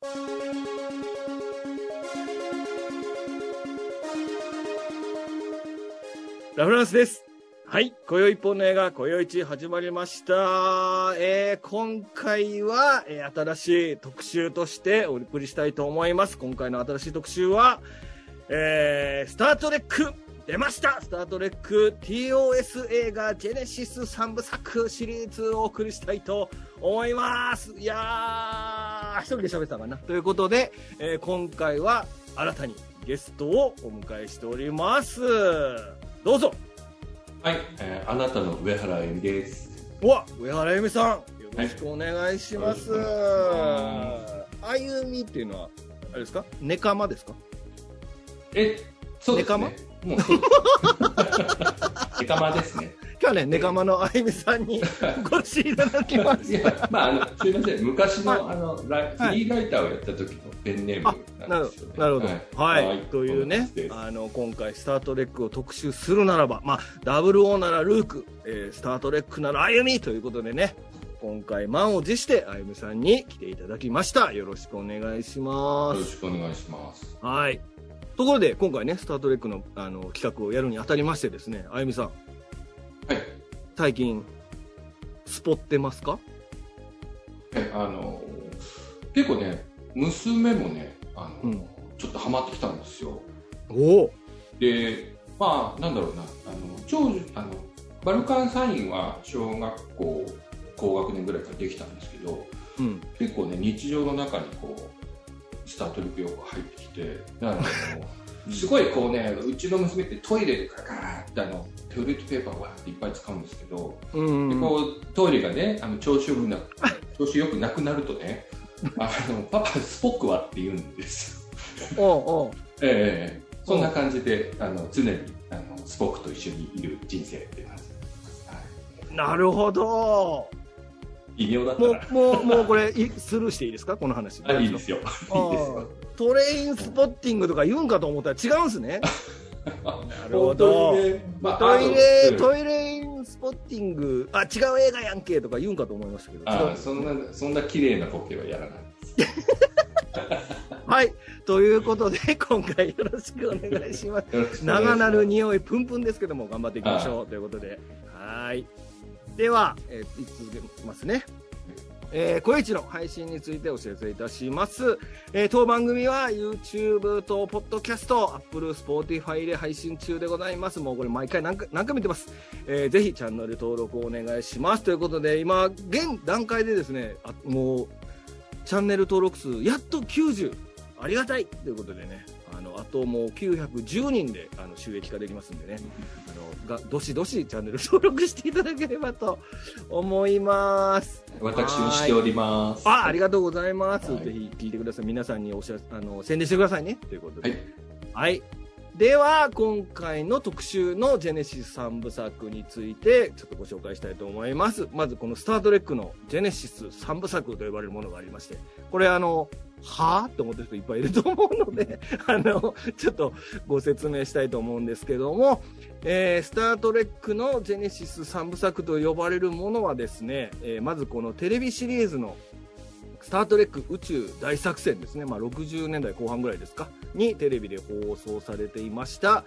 ラフランスです。はい。今宵一本の映画、今宵一始まりました。えー、今回は、えー新しい特集としてお送りしたいと思います。今回の新しい特集は、えー、スタートレック出ましたスタートレック TOS 映画ジェネシス3部作シリーズをお送りしたいと思います。いやー、一人で喋ってたかな。ということで、えー今回は新たにゲストをお迎えしております。どうぞはい、えーあなたの上原由美です。うわ上原由美さんよろしくお願いします、はいあゆみっていうのはあれですか？ネカマですか？え、そうですね。もうそう。ネカマですね。今日はねネカマのあゆみさんにごしいただきまいすや、まあ、あの、すいません、昔の、はあの、ライフはいリーライターをやった時のペンネームなね。なるほど。はい。というねあの、今回、スタートレックを特集するならば、まあ、WO ならルーク、えースタートレックなら歩みということでね、今回、満を持して、あゆみさんに来ていただきました。よろしくお願いしまよろす。しくお願いします。はい。ところで、今回ね、スタートレックのあの企画をやるにあたりましてですね、あゆみさん、はい。最近、スポってますか？えあの、結構ね、娘もね、あの、うんちょっとハマってきたんですよ。おおで、まあ、なんだろうな、あの、長女、あの、バルカンサインは小学校高学年ぐらいからできたんですけど、うん。結構ね、日常の中にこう、スタートリック用が入ってきて、だからあの、すごいこうね、うちの娘ってトイレでガラガラってあの、トイレットペーパーをっていっぱい使うんですけど、うん。でこう、トイレがね、あの、調子よくな、調子よくなくなるとね、あの、パパスポックはって言うんですよ。おうおうええそんな感じで、あの、常に、あの、スポックと一緒にいる人生っていう感じです。はい。なるほど。微妙だったもら。う、もう、もうこれ、いスルーしていいですか？この話。あ、いいですよ。いいですよ。トレインスポッティングとか言うんかと思ったら違うんすね。なるほどまあ、トイレ、トイレインスポッティング、あ、違う映画やんけとか言うんかと思いましたけど。そんな、そんな綺麗なボケはやらない。はい。ということで、今回よろしくお願いします。よろしくお願いします長なる匂いプンプンですけども、頑張っていきましょう。ということで。はい。では、えー、続けますね。えー、小市の配信についてお知らせいたします。えー当番組は YouTube と Podcast、Apple、Spotify で配信中でございます。もうこれ毎回何回何回も言ってます。えーぜひチャンネル登録をお願いします。ということで、今、現段階でですね、あもう、チャンネル登録数、やっと90。ありがたいということでね、あの、あともう910人で、あの、収益化できますんでね、あの、が、どしどしチャンネル登録していただければと思います。私もしております。あ、ありがとうございます。はいぜひ聞いてください。皆さんにお知らせ、あの、宣伝してくださいね。ということで。はい。はい。では、今回の特集のジェネシス3部作について、ちょっとご紹介したいと思います。まず、このスタートレックのジェネシス3部作と呼ばれるものがありまして、これあの、はぁって思ってる人いっぱいいると思うので、あの、ちょっとご説明したいと思うんですけども、えースタートレックのジェネシス3部作と呼ばれるものはですね、えーまずこのテレビシリーズのスタートレック宇宙大作戦ですね、まあ、60年代後半ぐらいですか、にテレビで放送されていました、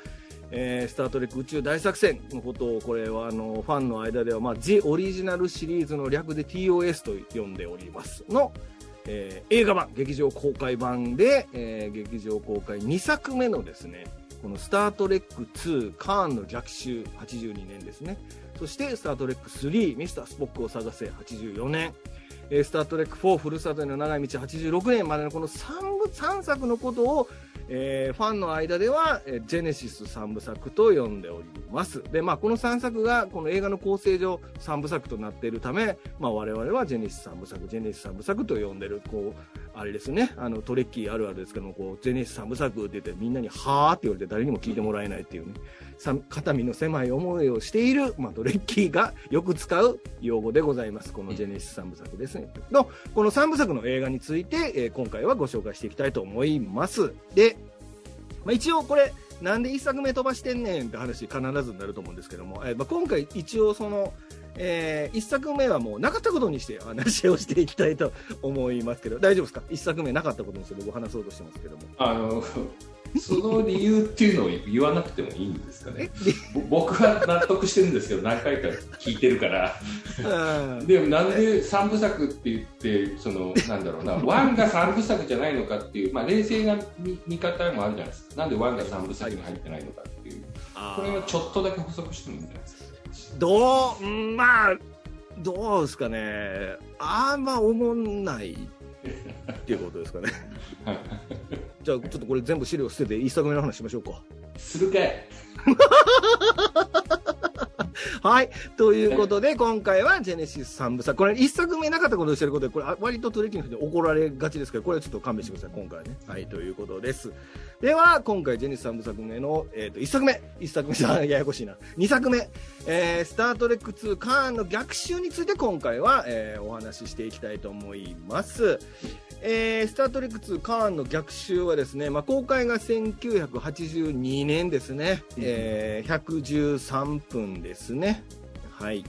えースタートレック宇宙大作戦のことを、これはあのファンの間では、まあ、ジ・オリジナルシリーズの略で TOS と呼んでおりますの、えー映画版、劇場公開版で、えー劇場公開2作目のですね、このスタートレック2カーンの逆襲82年ですね。そしてスタートレック3ミスタースポックを探せ84年。えースタートレック4ふるさとへの長い道86年までのこの3部、3作のことを、えーファンの間では、えージェネシス3部作と呼んでおります。で、まあ、この3作が、この映画の構成上3部作となっているため、まあ、我々はジェネシス3部作、ジェネシス3部作と呼んでる、こう、あれですね、あの、トレッキーあるあるですけども、こう、ジェネシス3部作って言ってみんなに、はーって言われて誰にも聞いてもらえないっていうね、さ肩身の狭い思いをしている、まあ、トレッキーがよく使う用語でございます。このジェネシス3部作ですね。の、この3部作の映画について、えー今回はご紹介していきたいと思います。で、まあ、一応これ、なんで1作目飛ばしてんねんって話必ずになると思うんですけども、えーまあ、今回一応その、えー、1作目はもうなかったことにして話をしていきたいと思いますけど、大丈夫ですか ?1 作目なかったことにして僕話そうとしてますけども。あの、その理由っていうのを言わなくてもいいんですかね？僕は納得してるんですけど、何回か聞いてるから。でもなんで3部作って言って、その、なんだろうな、1が3部作じゃないのかっていう、まあ冷静な見方もあるじゃないですか。なんで1が3部作に入ってないのかっていう。これはちょっとだけ補足してもいいんじゃないですか？どう、まあ、どうですかね。あんま思んないっていうことですかね。じゃあ、ちょっとこれ全部資料捨てて、一作目の話しましょうか。するかい。はい。ということで、今回はジェネシス3部作。これ、1作目なかったことをしてることで、これ、割とトレキの人に怒られがちですけど、これはちょっと勘弁してください、今回はね。はい、ということです。では、今回、ジェネシス3部作目の、えっ、ー、と、1作目。1作目さ、ややこしいな。2作目。えー、スタートレック2カーンの逆襲について今回は、えー、お話ししていきたいと思います。えー、スタートレック2カーンの逆襲はですね、まあ、公開が1982年ですね、えー、113分ですね。はい。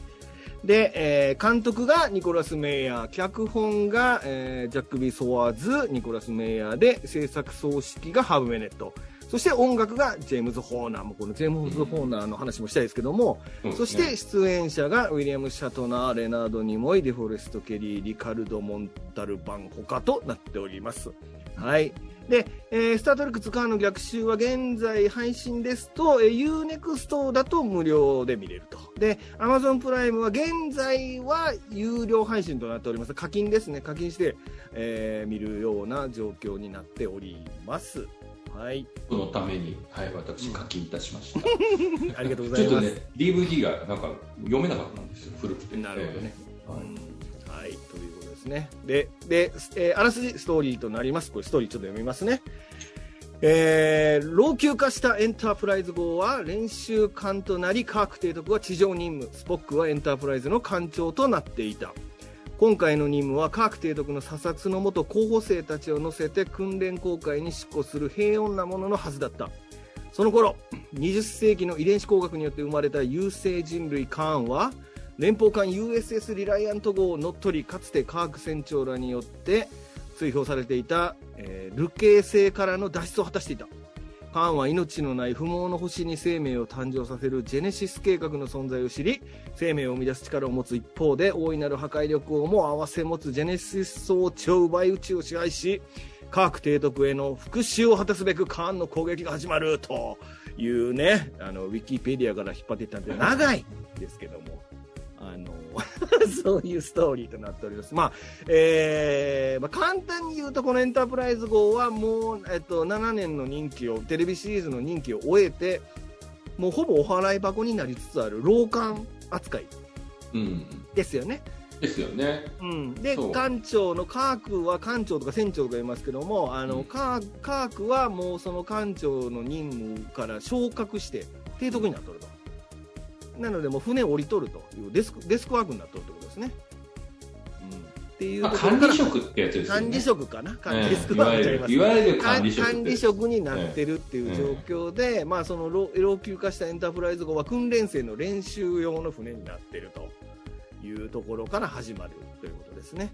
で、えー、監督がニコラス・メイヤー、脚本が、えー、ジャック・ビー・ソワーズ、ニコラス・メイヤーで、制作総指揮がハーブ・メネット。そして音楽がジェームズ・ホーナーも、このジェームズ・ホーナーの話もしたいですけども、うん、そして出演者がウィリアム・シャトナー、レナード・ニモイ、デフォレスト・ケリー、リカルド・モンタルバン他となっております。はい。で、えー、スタートレックツカーの逆襲は現在配信ですと、えー、Unext だと無料で見れると。で、Amazon プライムは現在は有料配信となっております。課金ですね。課金して、えー、見るような状況になっております。はい。そのために、はい、私課金いたしました。ありがとうございます。ちょっとね、DVD がなんか読めなかったんですよ、古くて。なるほどね。はい、はい、というですね。で、で、えー、あらすじストーリーとなります。これストーリーちょっと読みますね。えー、老朽化したエンタープライズ号は練習艦となり、カーク提督は地上任務、スポックはエンタープライズの艦長となっていた。今回の任務は科学提督の査察のもと候補生たちを乗せて訓練航海に執行する平穏なもののはずだったその頃20世紀の遺伝子工学によって生まれた有生人類カーンは連邦艦 USS リライアント号を乗っ取りかつて科学船長らによって追放されていた、えー、ルケ星からの脱出を果たしていた。カーンは命のない不毛の星に生命を誕生させるジェネシス計画の存在を知り生命を生み出す力を持つ一方で大いなる破壊力をも併せ持つジェネシス装置を奪い宇宙を支配し科学提督への復讐を果たすべくカーンの攻撃が始まるというねあのウィキペディアから引っ張っていったんで長いですけども。あの そういうストーリーとなっております。まあ、えー、まあ、簡単に言うと、このエンタープライズ号はもう、えっと、7年の任期を、テレビシリーズの任期を終えて、もうほぼお払い箱になりつつある老艦扱いですよね。うん、ですよね。うん、で、艦長のカークは艦長とか船長とか言いますけども、あの、うん、カーカークはもうその艦長の任務から昇格して提督になっとると。なので、もう船を降りとるというデスクデスクワークになっとるってことですね。うん、っていう管理職ってやつですね。管理職かな、管理デスクワークちゃいます、いわゆる管理職管理職になってるっていう状況で、まあ、その老朽化したエンタープライズ号は訓練生の練習用の船になってるというところから始まるということですね。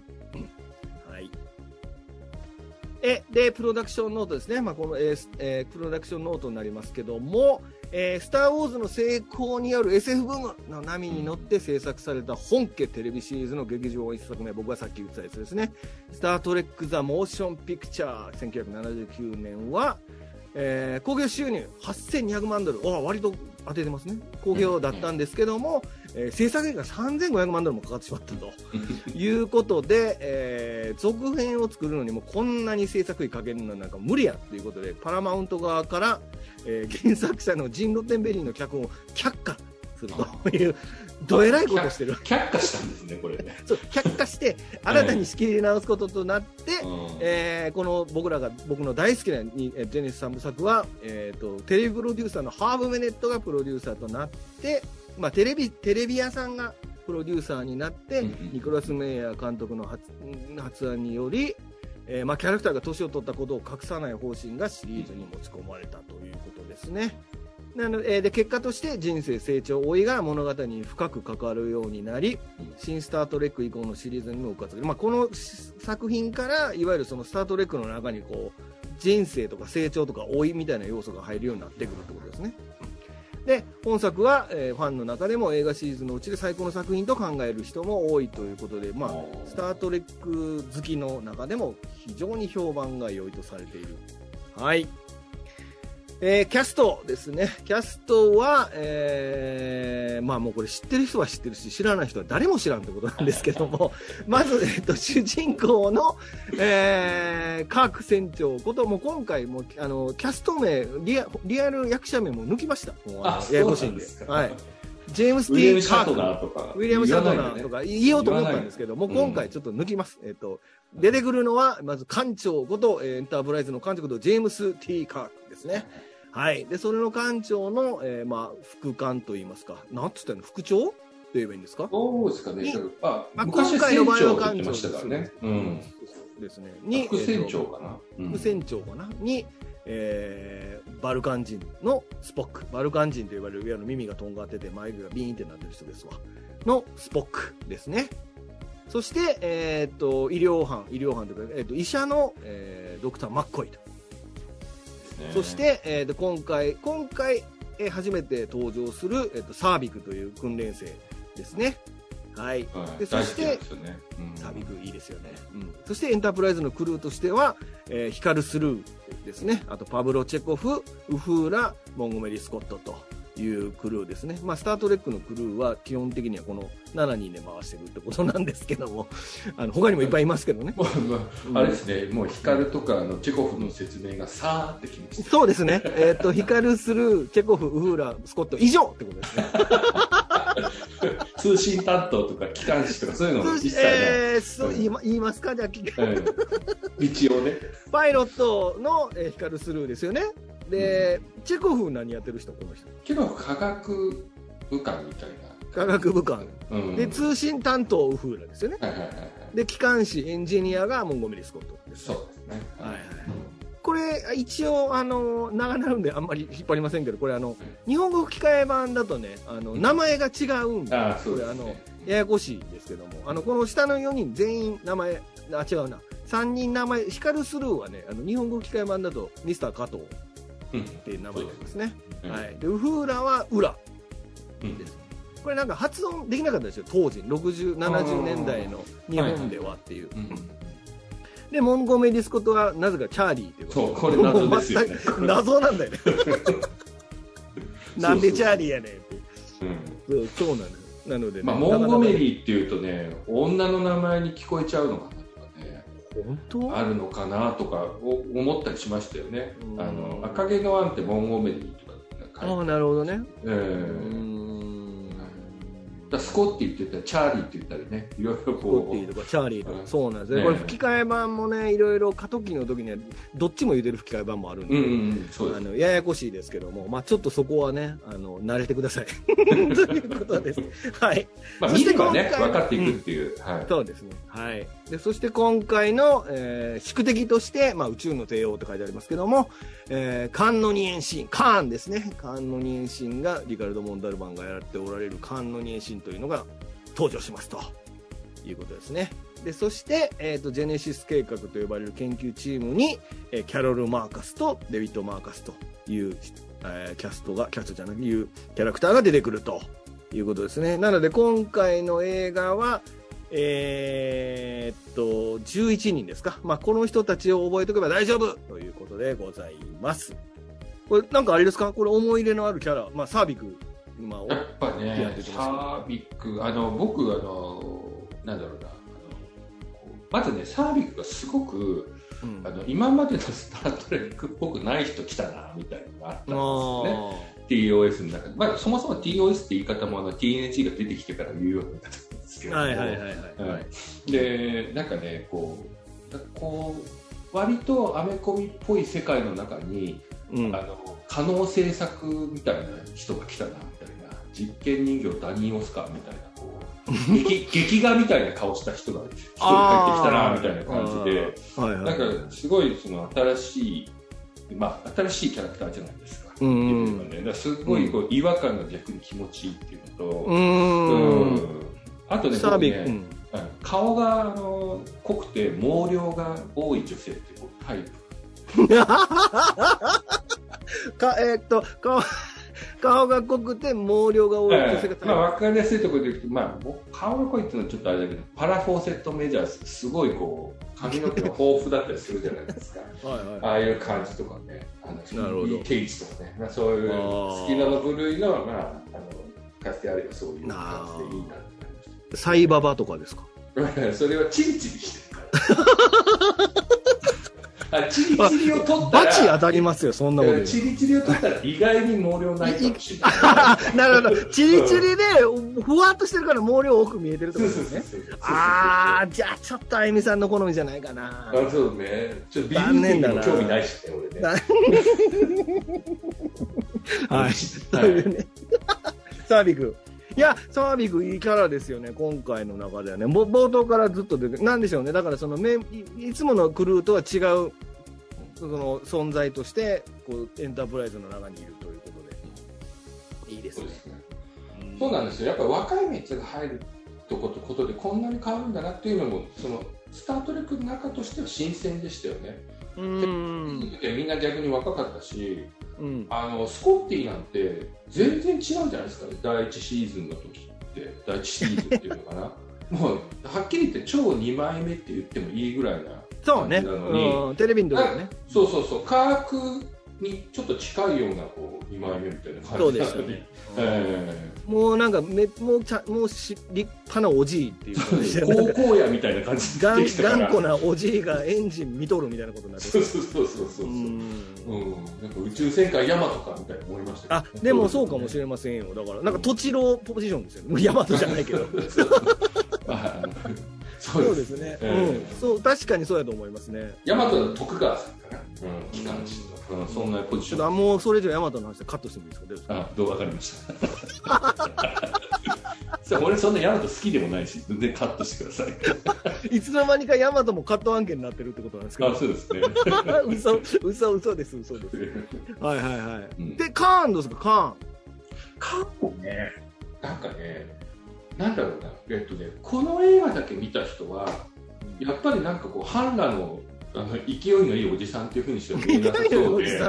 はい。え、で、プロダクションノートですね。まあ、この、えーえー、プロダクションノートになりますけども、えー、スター・ウォーズの成功による SF ブームの波に乗って制作された本家テレビシリーズの劇場1作目、僕がさっき言ったやつですね。スター・トレック・ザ・モーション・ピクチャー、1979年は、えー、興行収入8200万ドル、あ割と当ててますね、興行だったんですけども、えー、制作費が3500万ドルもかかってしまったと。いうことで、えー、続編を作るのにもこんなに制作費かけるのなんか無理やということで、パラマウント側から、えー、原作者のジン・ロッテンベリーの脚本を却下するという、どえらいことしてる。却下したんですね、これね。そう、却下して、新たに仕切り直すこととなって、はい、えー、この僕らが、僕の大好きなにジェネス3部作は、えっ、ー、と、テレビプロデューサーのハーブ・メネットがプロデューサーとなって、まあ、テレビ、テレビ屋さんがプロデューサーになって、ニコラス・メイヤー監督の発発案により、えーまあ、キャラクターが年を取ったことを隠さない方針がシリーズに持ち込まれたということですね。なのでで結果として人生成長老いが物語に深く関わるようになり、新スター・トレック以降のシリーズにも復活する、まあ、この作品からいわゆるそのスター・トレックの中にこう人生とか成長とか老いみたいな要素が入るようになってくるってことですね。で本作は、えーファンの中でも映画シリーズのうちで最高の作品と考える人も多いということで、まあ、スター・トレック好きの中でも非常に評判が良いとされている。はい。えーキャストですね。キャストは、えーまあもうこれ知ってる人は知ってるし、知らない人は誰も知らんってことなんですけども、まず、えっと、主人公の、えーカーク船長こと、もう今回も、あの、キャスト名、リアリアル役者名も抜きました。もうあややこしいんで。そうなんはい。ジェームス・ティー・カーク。ウィリアム・シャトナーとか言おうと思ったんですけど、も今回ちょっと抜きます。えっと、出てくるのは、まず艦長こと、えーエンタープライズの艦長こと、ジェームス・ティー・カークですね。はい。で、それの艦長の、えーまあ、副艦といいますか、なんつったの？副長と言えばいいんですか？どうですかねに。あ、まあ昔は船長長って言ましたからね。うん。ですね。に、副船長かな。うん副船長かな？に、えーバルカン人のスポック。バルカン人と呼ばれる、いわゆる耳がとんがってて、眉毛がビーンってなってる人ですわ。のスポックですね。そして、えーっと、医療班、医療班というか、えーっと、医者の、えードクター・マッコイと。そし、て、えーと今回、今回、えー初めて登場する、えーとサービクという訓練生ですね。はい。はいでそしてねうんサービクいいですよね。うん。そしてエンタープライズのクルーとしては、えーヒカル・スルーですね。あとパブロ・チェコフ、ウフーラ、モンゴメリ・スコットというクルーですね。まあ、スター・トレックのクルーは基本的にはこの7人で回してるってことなんですけども、あの、他にもいっぱいいますけどね。ああれですね、もう光とかあのチェコフの説明がさーってきました。そうですね。えっ、と、ヒカル・スルー、チェコフ、ウフーラ、スコット、以上ってことですね。通信担当とか機関士とかそういうのも一切ない。えー、そう言いま言いますか？じゃあ、きうん一応ね。パイロットの、えーヒカル・スルーですよね。で、チェコフ何やってる人、この人？けど科学部官みたい科学部官。で、通信担当、ウフーラですよね。はいはいはいはい。で、機関士、エンジニアがモンゴメリ・スコットです。そうですね。はいはいこれ、一応、あの、長なるんであんまり引っ張りませんけど、これ、あの、日本語吹き替え版だとね、あの、名前が違うんで、あこれ、あのややこしいですけども、あの、この下の4人全員名前、あ、違うな。3人名前、ヒカルスルーはね、あの、日本語吹き替え版だと、ミスター加藤っうんていう名前になりますね。うんはい。で、ウフーラはウラうんです。これなんか発音できなかったですよ、当時。60、70年代の日本ではっていう。うんで、モンゴメリスコットはなぜかチャーリーっていうことそう、これ謎ですよね謎なんだよね。なんでチャーリーやねんって。うんそうそうなのよ。なのでね。まあ、モンゴメー。リーっていうとね、女の名前に聞こえちゃうのかなあるのかなとかお思ったりしましたよねう。んあの赤毛のアンってモンゴメリーとかああ、なるほどね。えうーん。だスコッティって言ったり、チャーリーって言ったりね、いろいろコッこう。ティとかチャーリーとか、うんそうなんですね。ねこれ吹き替え版もね、いろいろ過渡期の時には、どっちも言うてる吹き替え版もあるんで、うんうんうん、そうです。あのややこしいですけども、まあちょっとそこはね、あの慣れてください。ということです。はい。まあ、そして見ればね、分かっていくっていう。はい。そうですね。はい。で、そして今回の、えー宿敵として、まあ宇宙の帝王って書いてありますけども、えー、カンノニエンシン、カーンですね。カンノニエンシンが、リカルド・モンダルバンがやっておられるカンノニエンシンというのが登場しますということですね。で、そして、えっ、と、ジェネシス計画と呼ばれる研究チームに、えーキャロル・マーカスとデビッド・マーカスという、えーキャストが、キャストじゃなくいうキャラクターが出てくるということですね。なので、今回の映画は、えーっと、11人ですか。まあ、この人たちを覚えておけば大丈夫ということでございます。これ、なんかあれですか？これ思い入れのあるキャラ。まあ、サービク、今、やっぱやねって、てますサービック、あの、僕、あの、なんだろうな、あのまずね、サービックがすごく、うん。あの今までのスター・トレックっぽくない人来たなみたいなのがあったんですよね。TOS の中で、まあ、そもそも TOS って言い方もあの TNG が出てきてから言うようになったんですけども、はいはいはいはい。はい。でなんかねこうこう割とアメコミっぽい世界の中に、うん。あの可能性作みたいな人が来たな実験人形ダニー・オスカーみたいなこう劇 劇画みたいな顔した人が一人入ってきたなみたいな感じではいはい。なんかすごいその新しいまあ新しいキャラクターじゃないですか。うんね、だすごいこう違和感が逆に気持ちいいっていうのと、うーん。うんあとね、ねうん。顔があの濃くて毛量が多い女性ってこうタイプ。か、えーっと、顔、顔が濃くて毛量が多い女性がまあ、分かりやすいところで言うと、まあ、僕顔が濃いっていうのはちょっとあれだけど、パラフォーセットメジャース、すごいこう、髪の毛が豊富だったりするじゃないですか。はいはい。ああいう感じとかね、あのなるほどテイチとかね、まあ、そういう好きなの部類の、まあ、あのかつてあればそういう感じでいいなってサイババとかですか？思いました。それはチリチリしてるから。あチリチリを取ったら、バチ当たりますよ、そんなことチリチリを取ったら意外に毛量ないかもしれない。なるほど。チリチリで、ふわっとしてるから毛量多く見えてるってことですね。あー、じゃあちょっとあゆみさんの好みじゃないかな。あそうね。ちょっとビ残念だなにも興味ないしね、俺ね。だはい。とはいいうね。サービク。いや、サービクいいキャラですよね、今回の中ではね。ぼ冒頭からずっと出て、なんでしょうね。だからそのい、いつものクルーとは違う、その存在として、こう、エンタープライズの中にいるということで。いいですねそうで。すね。そうなんですよ。やっぱ若いメンツが入るとことことでこんなに変わるんだなっていうのも、その、スタートレックの中としては新鮮でしたよね。うーん。でみんな逆に若かったし、うん。あの、スコッティなんて全然違うじゃないですかね。第一シーズンの時って、第一シーズンっていうのかな。もう、はっきり言って超2枚目って言ってもいいぐらいなそうね。感じなのに、うん。テレビの時はね。そうそうそう、科学にちょっと近いようなこう2枚目みたいな感じ。そうでなのにしたね。えもうなんかめ、もうちゃ、もうし立派なおじいっていう感じで、高校やみたいな感じで。きたから頑固なおじいがエンジン見とるみたいなことになってそうそうそうそうそうう、うん。ん。なんか宇宙戦艦ヤマトかみたいに思いましたあでもそうかもしれませんよ。だからなんか土地のポジションですよね。ヤマトじゃないけど。そ そううでですすね、ええ。うんそう確かにそうやと思いますね。ヤマトの徳川さんかな、うん、機関士の、うん、そんなポジション。ちょっとあもうそれ以上ヤマトの話でカットしてもいいですか？あどうわかりました。俺そんなヤマト好きでもないし全然カットしてください。いつの間にかヤマトもカット案件になってるってことなんですけあどそうですね。嘘嘘嘘です嘘です。はいはいはい、うん。でカーンどうですか？カ過去ね、なんかね、なんだろうな、えっとね、この映画だけ見た人は、やっぱりなんかこう、半裸のあの勢いのいいおじさんっていうふうにしか見えなさそうで、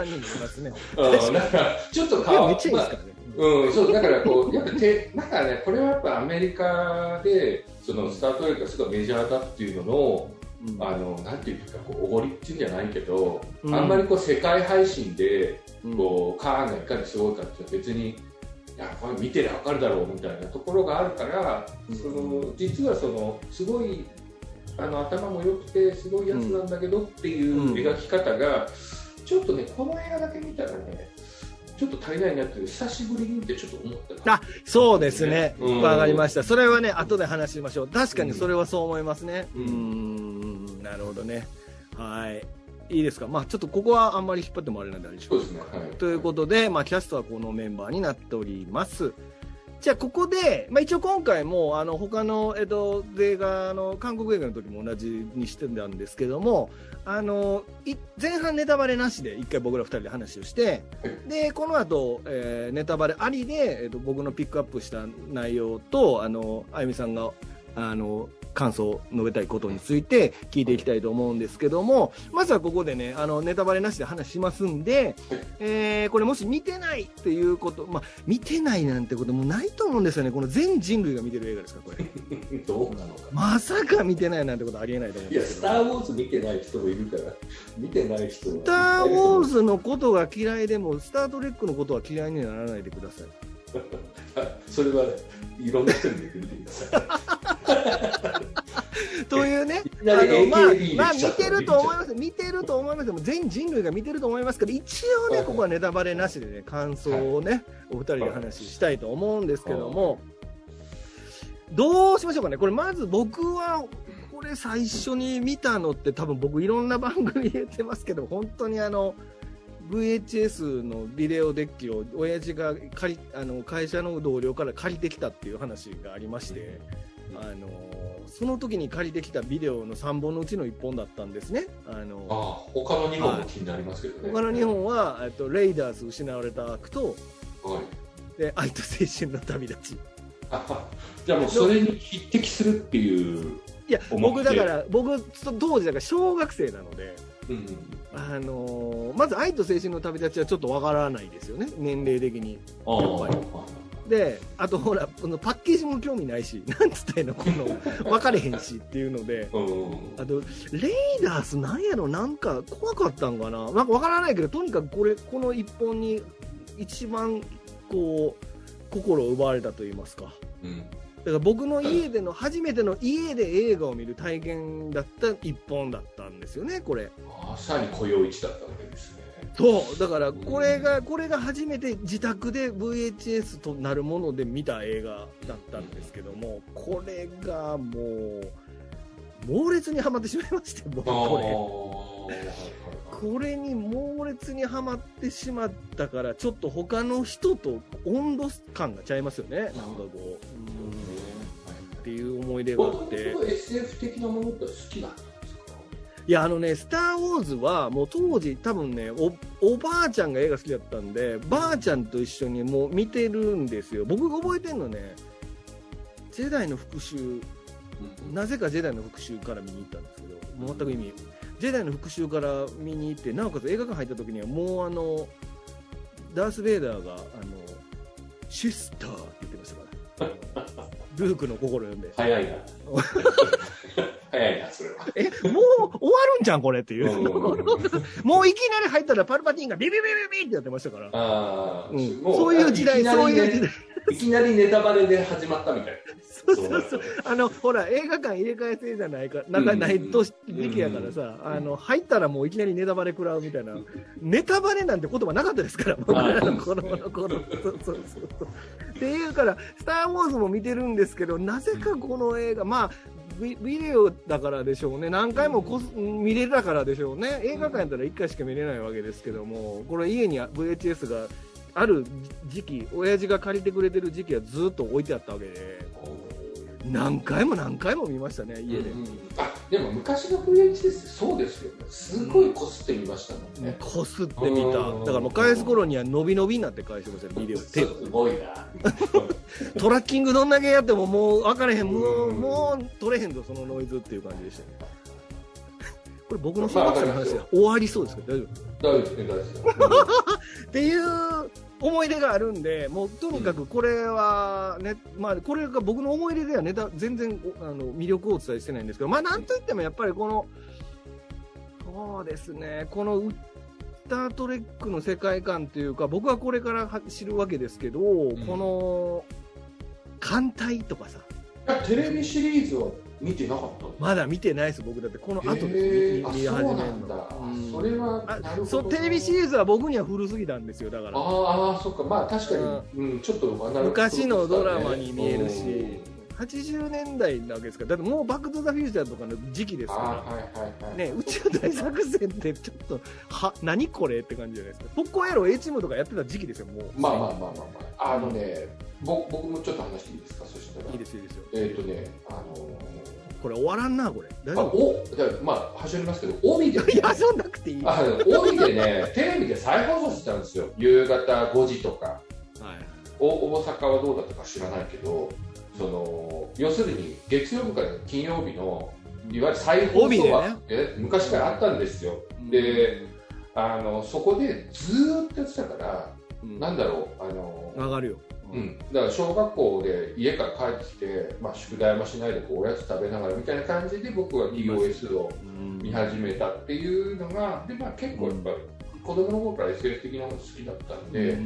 ね。うん、なんかちょっと顔ね、まあうん、そうだからこう、やっぱて、なんかね、これはやっぱアメリカで、そのスタートレックがすごいメジャーだっていうのの、うん。あの、なんていうか、こう、おごりっていうんじゃないけど、うん。あんまりこう、世界配信で、うんこうカーンがいかにすごいかって別にいやこれ見てりゃ分かるだろうみたいなところがあるから、うん。その実はそのすごいあの頭も良くてすごいやつなんだけどっていううん描き方が、ちょっとねこの映画だけ見たらねちょっと足りないなって久しぶりに見てちょっと思ったあそうですね。うんわかりました。それはね、後で話しましょう。確かにそれはそう思いますね。ううんん、なるほどね。はい。いいですか？まあちょっとここはあんまり引っ張ってもあれなんであれでしょそうね、はい、ということで、まあキャストはこのメンバーになっております。じゃあここで、まあ一応今回も、あの、他の、えっと、映画の、韓国映画の時も同じにしてたんですけども、あの、い前半ネタバレなしで、一回僕ら二人で話をして、で、この後、えーネタバレありで、えっと、僕のピックアップした内容と、あの、あゆみさんが、あの、感想を述べたいことについて聞いていきたいと思うんですけども、まずはここでね、あの、ネタバレなしで話しますんで、えーこれもし見てないっていうこと、まあ、見てないなんてこともないと思うんですよね。この全人類が見てる映画ですから、これ。どうなのかまさか見てないなんてことありえないと思うんいや、ですけど。スター・ウォーズ見てない人もいるから、見てない人は。スター・ウォーズのことが嫌いでも、スター・トレックのことは嫌いにならないでください。それはいろんな人に言ってみてください。というね、あのまあまあ、見てると思います、見てると思います。全人類が見てると思いますけど、一応ね、ここはネタバレなしでね、感想をね、お二人で話したいと思うんですけども、どうしましょうかね、これ、まず僕は、これ、最初に見たのって、多分僕、いろんな番組で言ってますけど、本当にあの、VHS のビデオデッキを親父が借りあの会社の同僚から借りてきたっていう話がありまして、あのその時に借りてきたビデオの3本のうちの1本だったんですね。あのああ他の2本も気になりますけどね。他の2本は、えっと、レイダース失われた悪と、はい。で、愛と青春の旅立ち。あじゃあもうそれに匹敵するっていう。いや、僕だから、僕、そ当時だから小学生なので、うん。あのまず愛と青春の旅立ちはちょっとわからないですよね、年齢的に。やっぱりで、あとほら、このパッケージも興味ないし、なんつったこの、分かれへんしっていうので、うん。あと、レイダースなんやろ、なんか怖かったんかな？なんかわからないけど、とにかくこれ、この一本に一番、こう、心を奪われたと言いますか。うん。だから僕の家での、初めての家で映画を見る体験だった一本だったんですよね、これ。まさに雇用一だったわけですね。そう、だからこれが、これが初めて自宅で VHS となるもので見た映画だったんですけども、これがもう、猛烈にはまってしまいまして、僕。これ。これに猛烈にはまってしまったから、ちょっと他の人と温度感がちゃいますよね、なんかこう、うんっていう思い出があって。と SF 的なものって好きだったんですか？いや、あのね、スター・ウォーズは、もう当時、多分ねお、おばあちゃんが映画好きだったんで、ばあちゃんと一緒にもう見てるんですよ。僕が覚えてるのね、ジェダイの復讐、なぜかジェダイの復讐から見に行ったんですけど、全く意味、ジェダイの復讐から見に行って、なおかつ映画館入った時には、もうあの、ダース・ベイダーが、あの、シスターって言ってましたから、ルークの心を読んで、早いな。早いな、それは。え、もう終わるんじゃん、これっていう。もういきなり入ったらパルパティーンがビビビビビってやってましたから。ああ、うんもそういう時代、そういう時代。いきなりネタバレで始まったみたいそうそうそう。あの、ほら、映画館入れ替え制じゃないか、なんかないと時期やからさ、あの、入ったらもういきなりネタバレ食らうみたいな。ネタバレなんて言葉なかったですから、僕らの子供の頃。そうそうそうそう。っていうから、スター・ウォーズも見てるんですけど、なぜかこの映画、まあ、ビビデオだからでしょうね。何回もこす見れたからでしょうね。映画館やったら1回しか見れないわけですけども、これ家に VHS がある時期、親父が借りてくれてる時期はずっと置いてあったわけで、何回も何回も見ましたね、家で。うん。あでも昔の VHS ってそうですよね。すごいこすってみましたもんね、こすってみた。うん。だからもう返す頃には伸び伸びになって返してましたよ、ビデオ、テープ。すごいな。トラッキングどんだけやってももう分からへん、もう、うん。もう取れへんぞ、そのノイズっていう感じでしたね。これ僕の小学生の話で終わりそうですけど、大丈夫？大丈夫ですね大丈夫ですっていう思い出があるんで、もうとにかくこれはね、まあこれが僕の思い出ではネタ、全然おあの魅力をお伝えしてないんですけど、まあなんといってもやっぱりこの、そうですね、このウスタートレックの世界観というか、僕はこれからは知るわけですけど、ん。この、艦隊とかさ、テレビシリーズは見てなかった。のまだ見てないです、僕だって。この後で見見始めるの。うんそれはあなるほど。そうテレビシリーズは僕には古すぎたんですよ、だから。あーあーそっか。まあ確かに、うん、ちょっと昔のドラマに見えるしうん、80年代なわけですから、だってもうバック・トゥ・ザ・フューチャーとかの時期ですから、ね、宇宙大作戦ってちょっと、は、何これって感じじゃないですか。特攻野郎 A チームとかやってた時期ですよ、もう。まあまあまあまあまあ。あのね、ぼ僕もちょっと話していいですか？そしたら。いいです、いいですよ。えっ、とねあのこれ終わらんな、これ。大丈夫？おじゃあまあ走りますけど帯で、ね、いや、そんなくていい。帯でねテレビで再放送してたんですよ。夕方5時とか。い。お大阪はどうだったか知らないけどその要するに月曜日から金曜日のいわゆる再放帯でね。送は、え昔からあったんですよ。であのそこでずーっとやってたからうん、なんだろうあの上がるよ。うん、だから小学校で家から帰ってきて、まあ、宿題もしないでこうおやつ食べながらみたいな感じで僕は TOS をうん。見始めたっていうのがで、まあ、結構やっぱり子供の頃から SF 的なもの好きだったんで、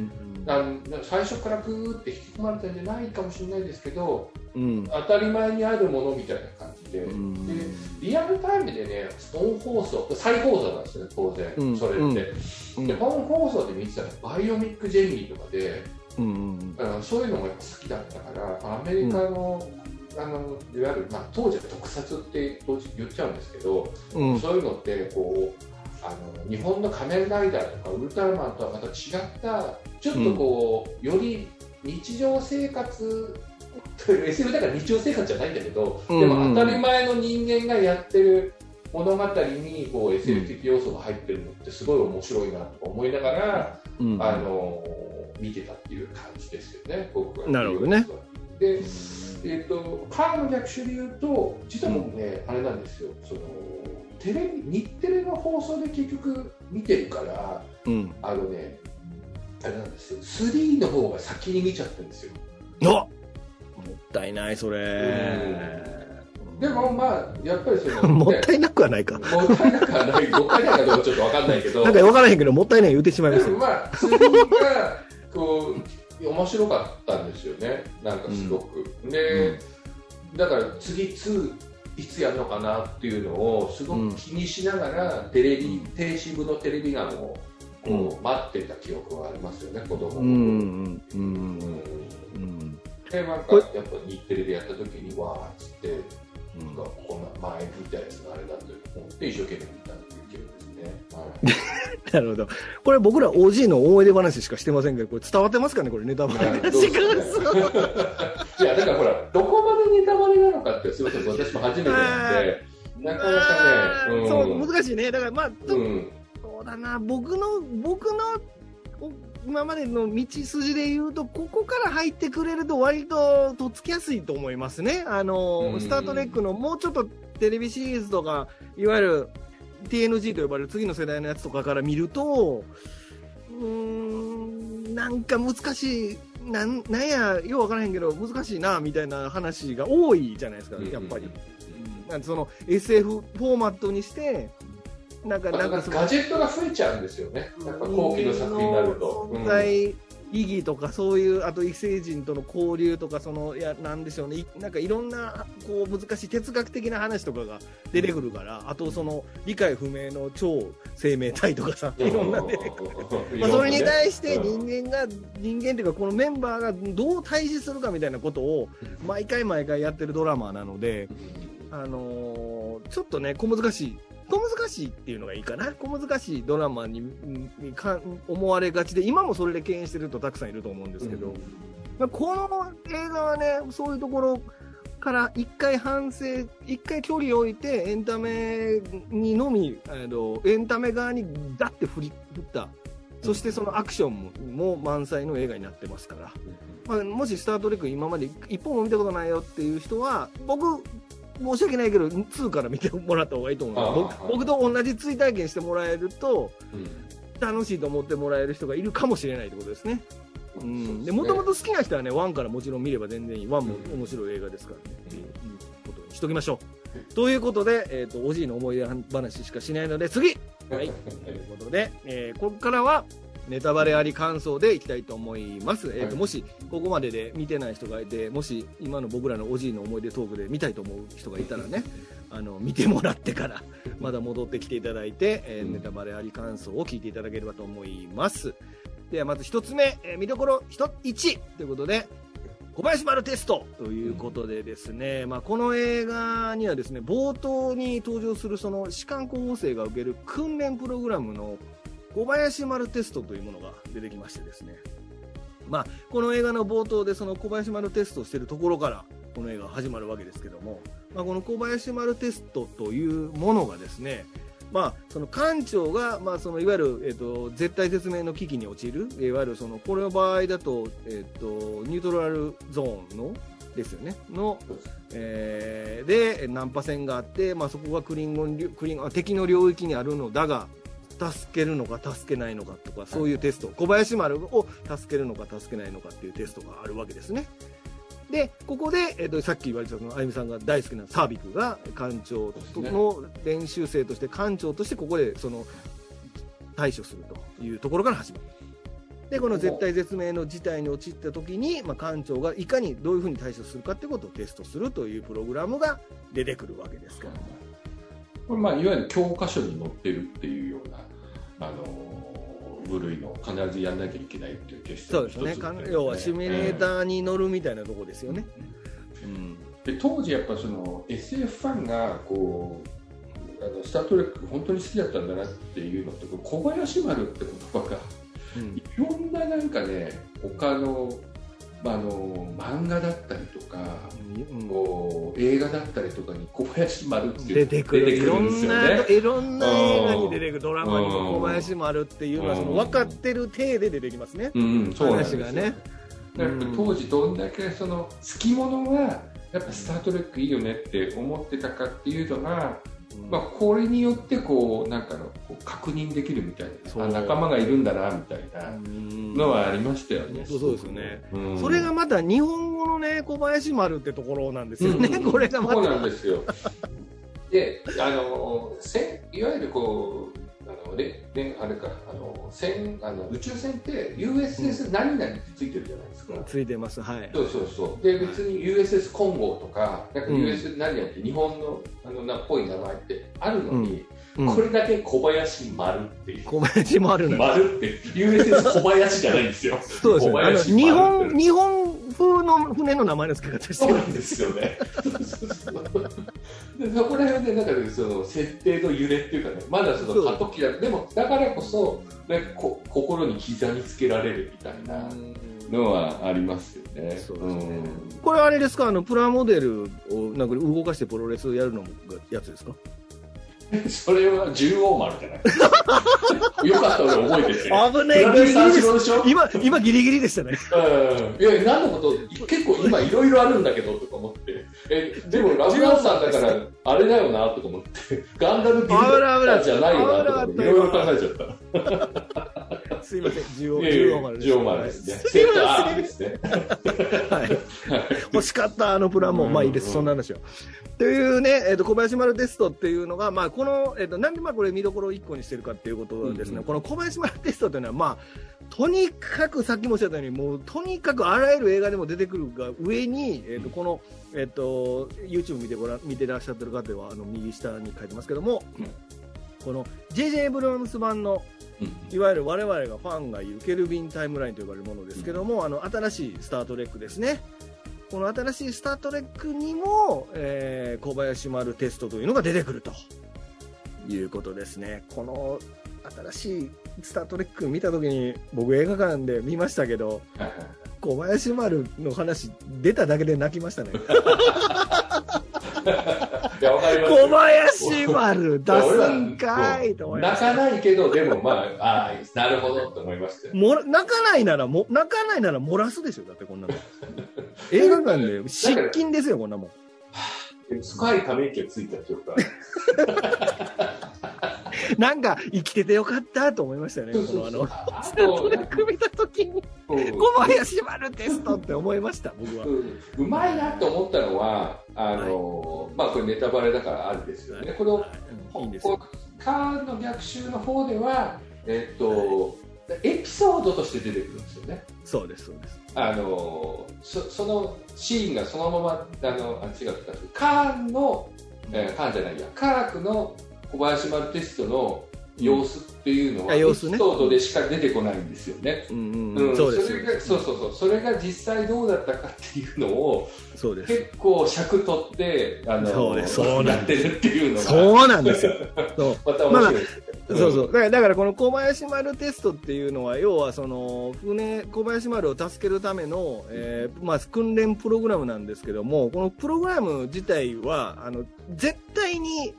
なん最初からグーって引き込まれたんじゃないかもしれないですけどうん。当たり前にあるものみたいな感じで、うん。でリアルタイムでね本放送再放送なんですよね当然、うん。それって、うん。で本放送で見てたらバイオミック・ジェミーとかでうん。そういうのもやっぱ好きだったからアメリカの,、あのいわゆる、まあ、当時は特撮って言っちゃうんですけど、うん。そういうのってこうあの日本の仮面ライダーとかウルトラマンとはまた違ったちょっとこう、より日常生活 SF だから日常生活じゃないんだけど、うんでも当たり前の人間がやってる物語にこう SF 的要素が入ってるのってすごい面白いなとか思いながら、うんあの見てたっていう感じですよね、僕は。なるほどね。で、えー、とパンの逆襲で言うと、実は僕ね、あれなんですよそのテレビ、日テレの放送で結局見てるから、うん。あのね、あれなんですよ、3の方が先に見ちゃってるんですよ。あもったいない、それ。でもまあ、やっぱりその、もったいなくはないか。ねもったいなくはない、もったいないかどうかちょっとわかんないけど、なんか分からへんけど、もったいない言うてしまいましたまあ、3がこう面白かったんですよね、なんかすごく。で、だから次2いつやるのかなっていうのをすごく気にしながら、テレビ停止部のテレビガンをこう待ってた記憶はありますよね子供の頃うん、うん、うん。うんうん。でなんかやっぱ日テレでやった時にわーっつって、うん。なんかこんな前見たやつがあれだと思って一生懸命見たっていう記憶ですね。は いなるほど。これ僕ら OG の思い出話しかしてませんけど、これ伝わってますかねこれネタバレ。なしどうですかね。いや、だからほら、どこまでネタバレなのかって、すみません、私も初めてなんで、なかなかね、うん、そう、難しいね。だからまあ、とうん、そうだな、僕の、僕の、お今までの道筋で言うと、ここから入ってくれると割ととっつきやすいと思いますね。あの、うんスタートレックのもうちょっとテレビシリーズとか、いわゆる TNG と呼ばれる次の世代のやつとかから見ると、うーん、なんか難しい、なん、なんや、ようわからへんけど、難しいな、みたいな話が多いじゃないですか、やっぱり。なんかその SF フォーマットにして、なんか、なんかそのガジェットが増えちゃうんですよね、やっぱ後期の作品になると。存在意義とかそういうあと異星人との交流とかそのいやなんでしょうね。いなんかいろんなこう難しい哲学的な話とかが出てくるからあとその理解不明の超生命体とかさいろんな出てくる。まあ、それに対して人間が、人間っていうか、このメンバーがどう対峙するかみたいなことを、毎回毎回やってるドラマなので、あのーちょっとね、小難しい。小難しいっていうのがいいかな。小難しいドラマににか思われがちで、今もそれで敬遠してる人たくさんいると思うんですけど、まあこの映画はね、そういうところから一回反省、一回距離を置いて、エンタメにのみ、あのエンタメ側にダッて振り振った、そしてそのアクションもも満載の映画になってますから、まあ、もし「スター・トレック」今まで一本も見たことないよっていう人は、僕、申し訳ないけど、2から見てもらった方がいいと思う僕僕と同じ追体験してもらえると、うん楽しいと思ってもらえる人がいるかもしれないってことですね。もともと好きな人はね、1からもちろん見れば全然いい。1も面白い映画ですからね。っていうことにしときましょう。ということで、えっ、と、おじいの思い出話しかしないので、次はい。ということで、えーここからは、ネタバレあり感想でいきたいと思います。えっ、と、はいもし、ここまでで見てない人がいて、もし、今の僕らのおじいの思い出トークで見たいと思う人がいたらね、あの、見てもらってから、まだ戻ってきていただいて、えーうんネタバレあり感想を聞いていただければと思います。では、まず一つ目、えー見どころ1、1ということで、小林丸テストということでですね、まあ、この映画にはですね、冒頭に登場するその士官候補生が受ける訓練プログラムの小林丸テストというものが出てきましてですね、まあ、この映画の冒頭でその小林丸テストをしているところからこの映画は始まるわけですけども、まあ、この小林丸テストというものがですね、まあ、その艦長が、まあ、そのいわゆる、えっと絶対絶命の危機に陥るいわゆるそのこれの場合だと,、えっとニュートラルゾーンのですよね。の、えーで難破船があって、まあ、そこがクリンゴンクリンゴン敵の領域にあるのだが助けるのか助けないのかとかそういうテスト、小林丸を助けるのか助けないのかっていうテストがあるわけですね。で、ここで、えっとさっき言われたそのあゆみさんが大好きなサービクが艦長との練習生として艦長としてここでその対処するというところから始まる。で、この絶対絶命の事態に陥った時に、まあ、艦長がいかにどういうふうに対処するかっていうことをテストするというプログラムが出てくるわけですから。これまあいわゆる教科書に載ってるっていうような、あのー部類の必ずやんなきゃいけないっていうテストのそうですね。要はシミュレーターに乗るみたいなとこですよね。うん。で当時やっぱその SF ファンがこうあのスター・トレック本当に好きだったんだなっていうのと小林丸って言葉がうんいろんななんかね他のまあ、あの漫画だったりとか、うん。こう映画だったりとかに小林丸っていう出てくる。いろんですんな、よね。いろんな映画に出てくるドラマにうん。も小林丸っていうのはそのうん。分かってる体で出てきますね、うん、そう話がね。当時どんだけその好き者はやっぱ「スター・トレック」いいよねって思ってたかっていうのが、まあ、これによってこうなんかのこう確認できるみたいそう。なあ仲間がいるんだなみたいな。うん。のはありましたよね。そうそうですよね、うん。それがまた日本語のね小林丸ってところなんですよね、うん。これがまそうなんたですよ。で、あの、せいわゆるこう、あの、れ、ね、あれか、あの、船、あの、宇宙船って USS 何々ってついてるじゃないですか。ついてますはいそうそうそう。で、別に USS コンゴとか、なんかうん USS 何々って日本の、あの、なっぽい名前ってあるのに、うんこれだけ小林丸っていう。小林丸丸って、USS 小林じゃないんですよ。そうです小よあの林丸日本日本風の船の名前の付け方してるそうなんですよね。でそこら辺でなんかねその設定の揺れっていうかね、まだその過渡期だ。でもだからこそなんかこ心に刻みつけられるみたいなのはありますよね。そうですね。これあれですか？あのプラモデルをなんか動かしてプロレスやるのがやつですか？うん それは十王丸じゃない。よかった俺覚えてて。危ねえ。今今ギリギリでしたねうんいや何のこと結構今いろいろあるんだけどとか思ってえでもラブランさんだからあれだよなとか思ってガンダムビルダーじゃないよなとかいろいろ考えちゃった。すいません。10いやいや王丸。です。ジオマルですね。はいセット R ですね。はい。欲しかったあのプラモうんまあいいです。そんな話は。というね、えっと小林丸テストっていうのが、まあ、この、えっとなんでまあこれ見どころを1個にしてるかっていうことですね、うん。うんこの小林丸テストというのは、まあ、とにかくさっきもおっしゃったようにもうとにかくあらゆる映画でも出てくるが上に、えっとこの、えっと YouTube 見てごらん見てらっしゃってる方はあの右下に書いてますけども、うんこの JJ ブルームス版のうんいわゆる我々がファンが言うケルビンタイムラインと呼ばれるものですけども、あの新しいスター・トレックですね。この新しいスター・トレックにも、えー小林丸テストというのが出てくるということですね。この新しいスター・トレック見たときに僕映画館で見ましたけど、はいはい小林丸の話出ただけで泣きましたね。小林丸出すんかいと思いま泣した。かないけど、でもまあ、ああ、なるほどと思いましたよ。もら泣かないならも、泣かないなら漏らすでしょ、だってこんなの。映画館で失禁ですよ、こんなもん。深いため息がついたというか、なんか生きててよかったと思いましたよね、このあの、あスタートとレック見たときに、うん小林丸テストって思いました、僕は。うまいなと思ったのは、あの、まあこれネタバレだからあるんですよね。この、いいんですよ。こうカーンの逆襲の方では、えっと、エピソードとして出てくるんですよね。そうです、そうです。あのそそのシーンがそのままあのあ違うカーンの、えーカーンじゃないやカークの小林丸テストの様子っていうのは、エピあ様子ねソードでしか出てこないんですよね。うんうんうん、うん、そうそうそうそうそれが実際どうだったかっていうのをそうです。結構尺取ってあのそうですそうなってるっていうのがそうなんですよ。そう。また面白いですね、そうそう。だから、だからこの小林丸テストっていうのは、要はその、船、小林丸を助けるための、えーまあ、訓練プログラムなんですけども、このプログラム自体は、あの、絶対に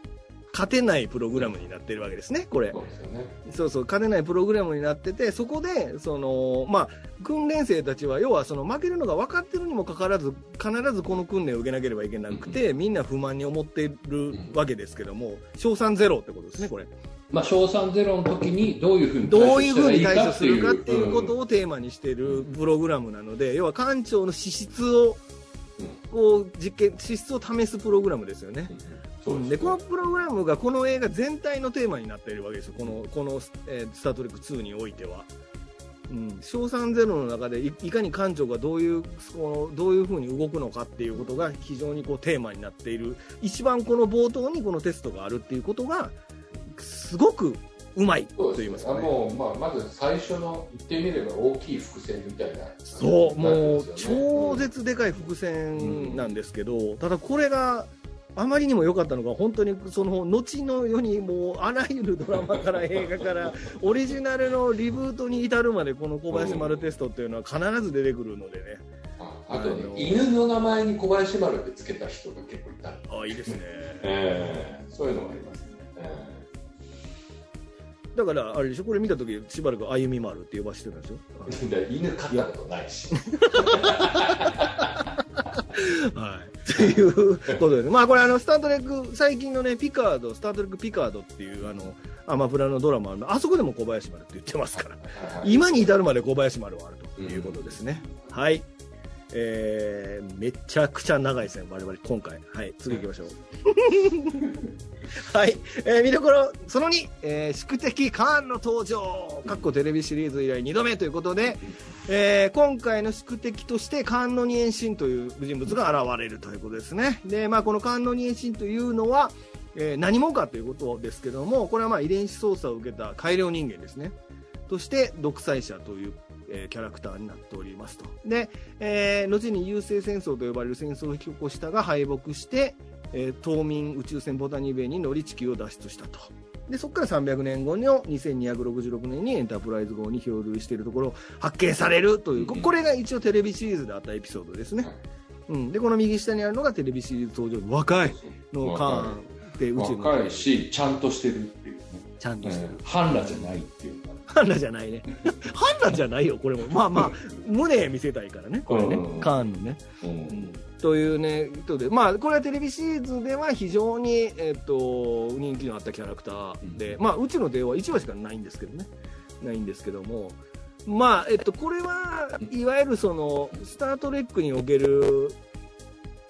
勝てないプログラムになってるわけですね、これ。そうねそうそう、勝てないプログラムになってて、そこで、その、まあ、訓練生たちは、要はその負けるのが分かってるにもかかわらず、必ずこの訓練を受けなければいけなくて、みんな不満に思ってるわけですけども、賞賛ゼロってことですね、これ。まあ賞賛ゼロの時にどういうふうにどういうふうに対処するかっていうことを、をテーマにしているプログラムなので、要は艦長の資質を、こう実験、資質を試すプログラムですよね。そうでこのプログラムがこの映画全体のテーマになっているわけですよ、このこの、えースター・トレック2においては。うん、賞賛ゼロの中でいいかに艦長がどういうこのどういうふうに動くのかっていうことが非常にこうテーマになっている。一番この冒頭にこのテストがあるっていうことがすごくうまいと言いますすかね。もう、まあ、まず最初の言ってみれば大きい伏線みたいな。そう、もう超絶でかい伏線なんですけど、ただこれがあまりにも良かったのが、本当にその後の世にもうあらゆるドラマから映画から、オリジナルのリブートに至るまで、この小林丸テストっていうのは必ず出てくるのでね、はあとね、犬の名前に小林丸ってつけた人が結構いた。あいいですね。ええ。そういうのがありますね。えだからあれでしょ？これ見た時しばらく歩み丸って呼ばせてたでしょ？えで犬飼ったことないし。はい。ということで、まあこれあの、スタートレック、最近のね、ピカード、スタートレックピカードっていうあの、アマプラのドラマの、あそこでも小林丸って言ってますから、今に至るまで小林丸はあるということですね。はい。えー、めちゃくちゃ長いですね、我々今回。はい、次行きましょう。はい、えー見どころ、その2、えー宿敵カーンの登場、かっこテレビシリーズ以来2度目ということで、えー今回の宿敵としてカーンノニエンシンという人物が現れるということですね。で、まあ、このカーンノニエンシンというのは、えー何者かということですけども、これはまあ遺伝子操作を受けた改良人間ですね。として、独裁者という、えーキャラクターになっておりますと。で、えー後に優勢戦争と呼ばれる戦争を引き起こしたが敗北して、えー冬眠宇宙船ボタニーベイに乗り地球を脱出したと。で、そこから300年後の2266年にエンタープライズ号に漂流しているところを発見されるという、ここれが一応テレビシリーズであったエピソードですね。うん。で、この右下にあるのがテレビシリーズ登場の若いのカーンって宇宙の若いし、ちゃんとしてるっていうね。ちゃんとしてる。うん半裸じゃないっていうのがハンナじゃないね。ハンナじゃないよ、これも。まあまあ、胸見せたいからね、これねうん。カーンのね。うんというね、人で、まあ、これはテレビシリーズでは非常に、えっと、人気のあったキャラクターで、まあ、うちの出は1話しかないんですけどね。ないんですけども。まあ、えっと、これは、いわゆるその、スタートレックにおける、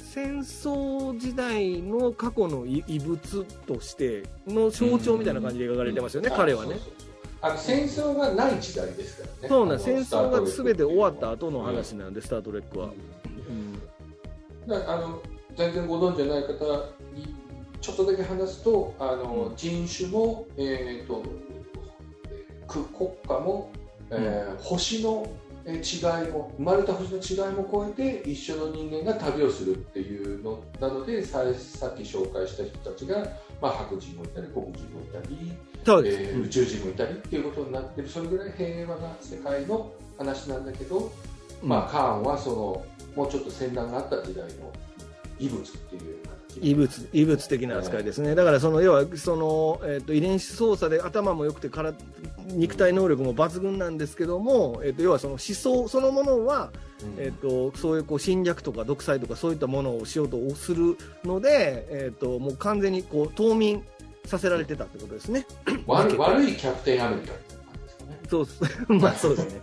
戦争時代の過去の遺遺物としての象徴みたいな感じで描かれてますよね、彼はねそう。そうそうあの戦争がない時代ですからね。そうなん戦争が全て終わった後のうん話なんで、スタートレックは。あの全然ご存知ない方にちょっとだけ話すとあの、人種も、えー、とく国家も、えー星のえー違いも生まれた星の違いも超えて一緒の人間が旅をするっていうのなのでささっき紹介した人たちが、まあ、白人もいたり黒人もいたり。えー宇宙人もいたりっていうことになってる。それぐらい平和な世界の話なんだけど、うん。まあ、カーンはそのもうちょっと戦乱があった時代の異物っていう形異物異物的な扱いですね、だからその要はその、えっと遺伝子操作で頭も良くてから肉体能力も抜群なんですけども、えっと要はその思想そのものは、うん。えっとそういうこう侵略とか独裁とかそういったものをしようとするので、えっともう完全にこう冬眠させられてたってことですね。悪い悪いキャプテンアメリカそうっす。まあそうですね。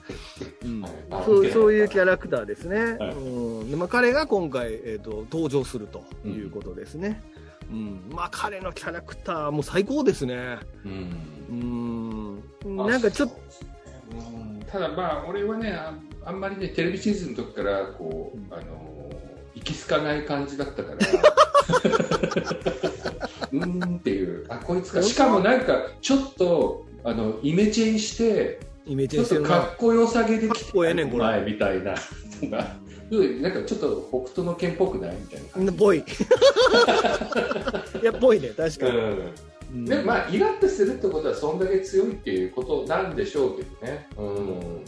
うん。そうそういうキャラクターですね、はい。うん。でまあ、彼が今回、えー、と登場するということですね、うん。まあ、彼のキャラクターも最高ですね、うん。うん、なんかちょっと、う。ん。ただまあ俺はねああんまりねテレビシリーズの時からこう、あの行き着かない感じだったから。うーんっていう。あこいつか。しかもなんかちょっとあのイメチェンしてイメージちょっとしてかっこよさげできかっこええねんこれ。前みたいななんかちょっと北斗の拳っぽくないみたいな感じ。ぽい、いや、ぽいね、確かに。うん。うん。でまあイラッとするってことはそんだけ強いっていうことなんでしょうけどね、うん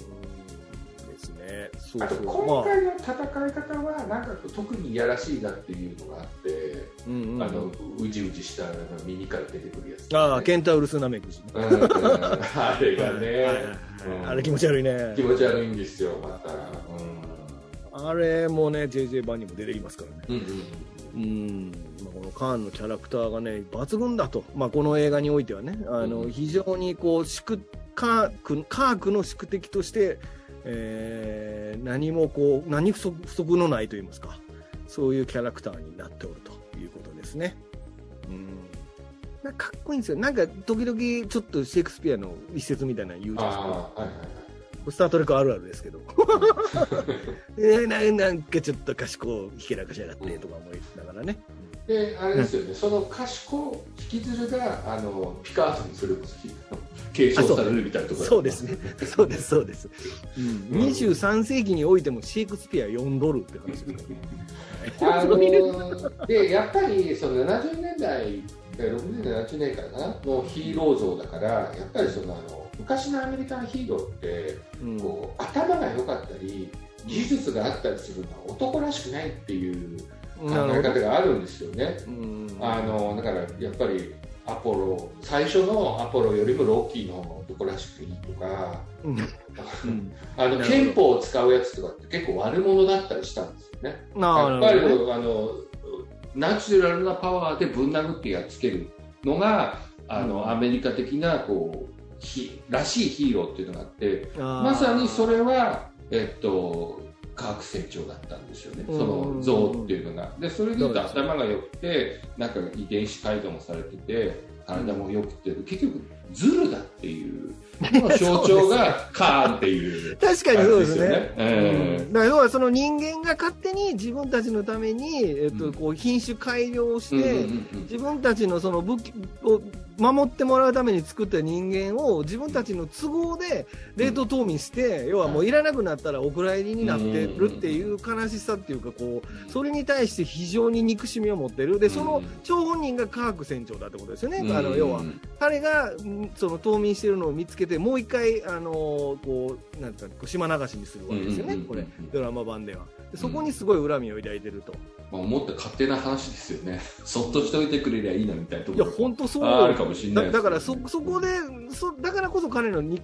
ですね、そう。あとそう、今まあ、回の戦い方はなんか特にいやらしいなっていうのがあって、うんうん。あのうじうじした耳から出てくるやつ、ああ、ケンタウルスナメクジ、うんうん。あれがね、はいはいはいうん。あれ気持ち悪いね。気、持ち悪いんですよまた、あれもね、JJ 版にも出てきますからね。うんうんうん。まあ、このカーンのキャラクターがね抜群だと、まあ、この映画においてはね。あの、うん。非常にこう宿カークカークの宿敵として、えー何もこう何不足不足のないといいますか。そういうキャラクターになっておるということですね。うん。なんかかっこいいんですよ。なんか時々ちょっとシェイクスピアの一節みたいなの言うじゃないですか。スター・トレックあるあるですけど。えななんかちょっと賢いひけらかしやがってとか思いながらね、であれですよね、その賢引きずるがあのピカーズにそれこそ継承されるみたいなところそうですね。そうです、そうです。うん、23世紀においてもシェイクスピア読んどるって話ですね。あのーでやっぱりその70年代60年代70年代かなのヒーロー像だからやっぱりそのあの昔のアメリカンヒーローってうんこう頭が良かったり技術があったりするのは男らしくないっていう考え方があるんですよね。うん。あのだからやっぱりアポロ最初のアポロよりもロッキーの方が男らしくいいとかうん。あの憲法を使うやつとかって結構悪者だったりしたんですよね。なやっぱりあのナチュラルなパワーでぶん殴ってやっつけるのがあの、うん。アメリカ的なこうひらしいヒーローっていうのがあってまさにそれは、えっと、科学成長だったんですよね、うん。その像っていうのが。で、それで言うと頭が良くて、なんか遺伝子改造もされてて、体も良くて、結局、ズルだっていう、の象徴がカーンっていう。確かにそうですね。うん。だから要はその人間が勝手に自分たちのために、えっと、うん。こう品種改良して、自分たちのその武器を守ってもらうために作った人間を自分たちの都合で冷凍冬眠して、要はもういらなくなったらお蔵入りになってるっていう悲しさっていうかこうそれに対して非常に憎しみを持ってる。でその張本人が科学船長だってことですよね、あの要は彼がんその冬眠してるのを見つけてもう一回あのこうなんていうかこう島流しにするわけですよね、これドラマ版では。でそこにすごい恨みを抱いてると、まあ、思った勝手な話ですよね。そっとしておいてくれりゃいいなみたいなとこいやろ。本当そうああるかもしれないですだだからそそこでそだからこそ彼のに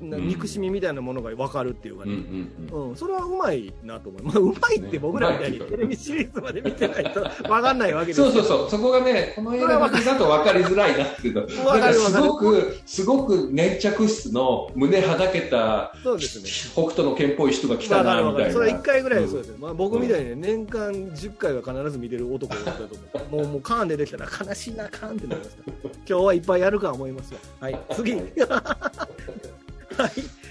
憎しみみたいなものが分かるっていうかうんうね、んうん。うん。それはうまいなと思います、まあ、うまいって僕らみたいにねテレビシリーズまで見てないと分かんないわけですそうそうそう、そこがね、この映画だけだと分かりづらいなっていうの。わかす。ごく、すごく粘着質の胸はだけたそうですね。北斗の剣っぽい人が来たなみたいな。それは1回ぐらいでそうんですよ、まあ、僕みたいにね年間10回は必ず見てる男だと思う。もうもうカーン出てきたら悲しいなカーンってなります今日はいっぱいやるか思いますよ。はい。次はい、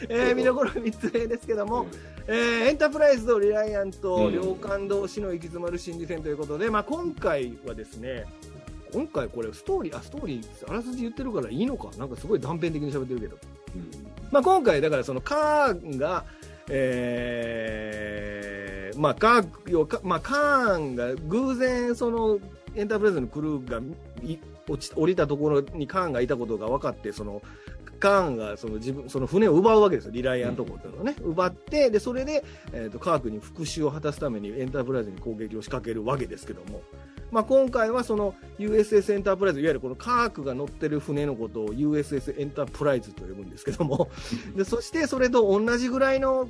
えー見どころ3つ目ですけども、えーエンタープライズとリライアント、うん両艦同士の行き詰まる心理戦ということで、まあ、今回はですね今回これストーリーあストーリーあらすじ言ってるからいいのか。なんかすごい断片的に喋ってるけど。うん。まあ、今回、だからそのカーンが、えーまあ、カーまあ、カーンが偶然そのエンタープライズのクルーがい落ち降りたところにカーンがいたことが分かってそのカーンがその自分その船を奪うわけですよ、リライアント号というのをね、奪ってでそれで、えー、とカークに復讐を果たすためにエンタープライズに攻撃を仕掛けるわけですけども、まあ、今回はその USS エンタープライズいわゆるこの科学が乗ってる船のことを USS エンタープライズと呼ぶんですけども。でそしてそれと同じぐらいの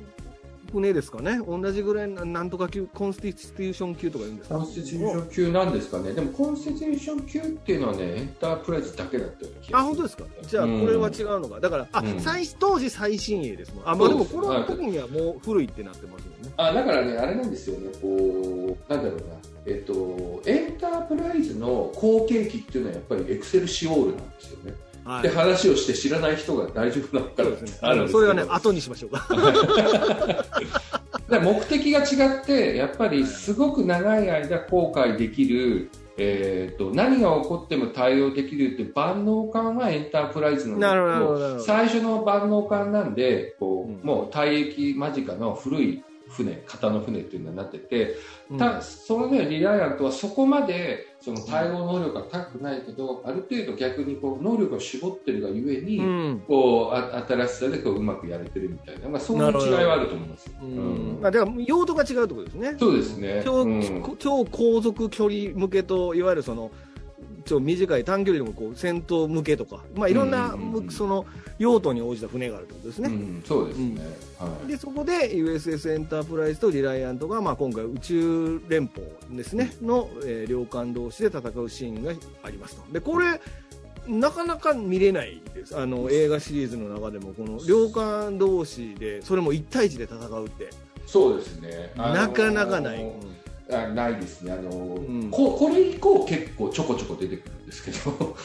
船ですかね同じぐらいのなんとか級コンスティテューション級とか言うんですか？コンスティテューション級なんですかね。でもコンスティテューション級っていうのはね、エンタープライズだけだったような気があ本当ですか？じゃあこれは違うのか、だからあ、うん。最当時最新鋭ですもん。あ、まあ、でもこの時にはもう古いってなってますよね。あだからね、あれなんですよね、こう、なんだろうな、えっと、エンタープライズの後継機っていうのはやっぱりエクセルシオールなんですよね。はい。で、話をして知らない人が大丈夫なのかなるんですそれはね後にしましょう。か で目的が違って、やっぱりすごく長い間後悔できる、えー、と何が起こっても対応できるって万能感はエンタープライズの最初の万能感なんでこう、うん。もう退役間近の古い船型の船っていうのになってて、うん。たそのねリライアントはそこまでその対応能力が高くないけど、ある程度逆にこう能力を絞ってるがゆえに、うん。こうあ新しさでこううまくやれてるみたいな、まあ、そういう違いはあると思いますよ。ううん。んまあ、だから用途が違うってことですね。そうですね。超,、うん。超高速距離向けといわゆるその超短い短距離でもこう戦闘向けとか、まあ、いろんな、うんうんうん。その用途に応じた船があるってことですね。うん、そうですね。はい。でそこで USS エンタープライズとリライアントが、まあ、今回宇宙連邦ですね。の、えー領艦同士で戦うシーンがありますと。でこれなかなか見れないです。あの映画シリーズの中でもこの領艦同士でそれも1対1で戦うって。そうですね。あのーなかなかない、あないですね。あのーうん。こ、これ以降結構ちょこちょこ出てくるんですけど、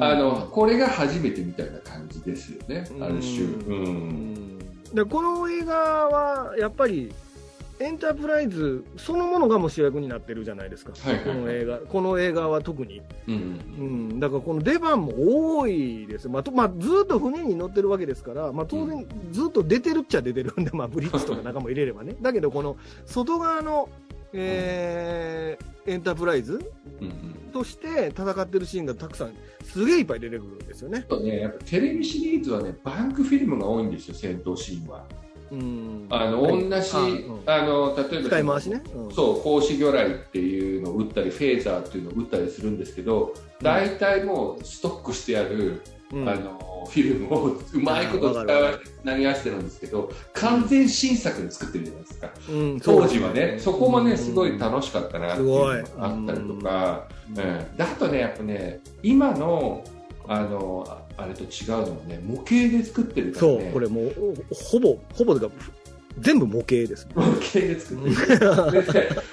あの、これが初めてみたいな感じですよね。ある種。ううん。でこの映画はやっぱりエンタープライズそのものがもう主役になってるじゃないですか、はいはいはい。この映画この映画は特に、うん。うん、だからこの出番も多いです、まあとまあ、ずっと船に乗ってるわけですから、まあ、当然ずっと出てるっちゃ出てるんで、まあ、ブリッジとか中も入れればね。だけどこの外側の、えーエンタープライズうんうん。として戦ってるシーンがたくさんすげえいっぱい出てくるんですよねね、やっぱテレビシリーズはね、バンクフィルムが多いんですよ、戦闘シーンは。うんあの、はい同じ、あの、例えば、使い回しね。うんそう、格子魚雷っていうのを撃ったり、フェーザーっていうのを撃ったりするんですけど、大体もうストックしてある、うん。あの、フィルムをうまいこと使わ投げ合わせてるんですけど、完全新作で作ってるじゃないですか。うん当時はね、そこもね、うんすごい楽しかったなっていうのがあったりとか、うんであとね、やっぱね、今の、あの、ああれと違うのはね、模型で作ってるからね。そう、これもう、ほぼ、ほぼというか、全部模型ですね。模型で作って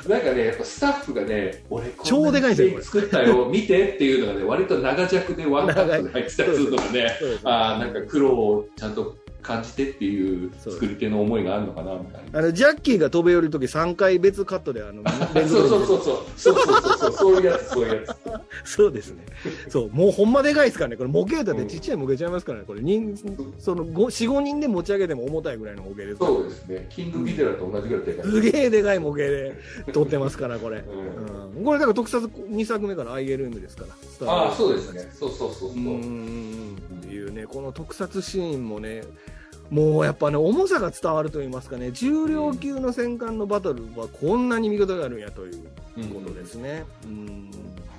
なんかね、やっぱスタッフがね、俺こん超でかいんですよこれ作ったよ、見てっていうのがね、割と長尺でワンカットで入ってたりするのがね、そうですねああ、なんか苦労をちゃんと感じてっていう作り手の思いがあるのかな、みたいな。あの、ジャッキーが飛べ降りるとき3回別カットで、あの、連そうそうそうそう。そうそうそうそう。そういうやつ、そういうやつ。そうですね。そう、もうほんまでかいですからね。これ模型だってちっちゃい模型ちゃいますからね。これ人、その5、4、5人で持ち上げても重たいぐらいの模型ですそうですね。キングビデラと同じぐらいでかい。すげえでかい模型で 撮ってますから、これ。うんうんこれだから特撮2作目から ILM ですから。ああ、そうですね。そうそうそうそう。うんうんうんっていうね、この特撮シーンもね、もうやっぱね、重さが伝わると言いますかね、重量級の戦艦のバトルはこんなに見事があるんやということですね。うん。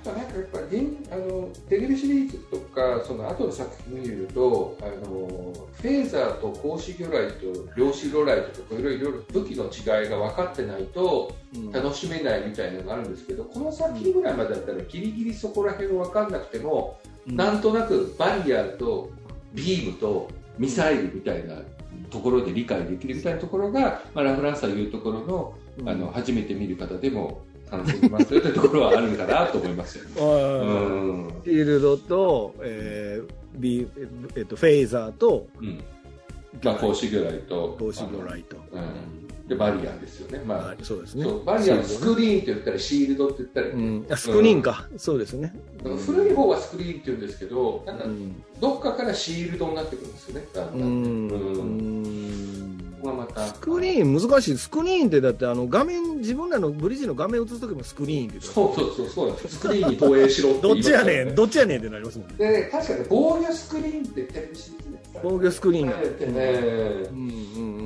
なんかやっぱ現あのテレビシリーズとかその後の作品を見るとあのフェーザーと格子魚雷と量子魚雷とかいろいろ武器の違いが分かってないとうん。楽しめないみたいなのがあるんですけどこの作品ぐらいまでだったらギリギリそこら辺分かんなくても、なんとなくバリアとビームとミサイルみたいなところで理解できるみたいなところが、まあ、ラフランスさん言うところのうん。あの初めて見る方でも楽しめますよというところはあるかなと思いますよね。う んフィールドと、えービえっと、フェイザーと、うん。まあ、光子魚雷と。光子魚雷と。あのうん、でバリアですよね、まあはいそうですね。バリアのスクリーンって言ったりシールドって言ったり、うん、あスクリーンか、そうですね。うん古い方はスクリーンって言うんですけどなんかうん。どっかからシールドになってくるんですよね。だんだうん。うん。うん。ここがまた。スクリーン難しい。スクリーンってだってあの画面、自分らのブリッジの画面を映すときもスクリーンってそうそうそうそう。スクリーンに投影しろってどっちやねん、んどっちやねんってなりますもんね。でね確かに防御スクリーンってテレビシリーズ防御スクリーンが。ね、うん。うん。うん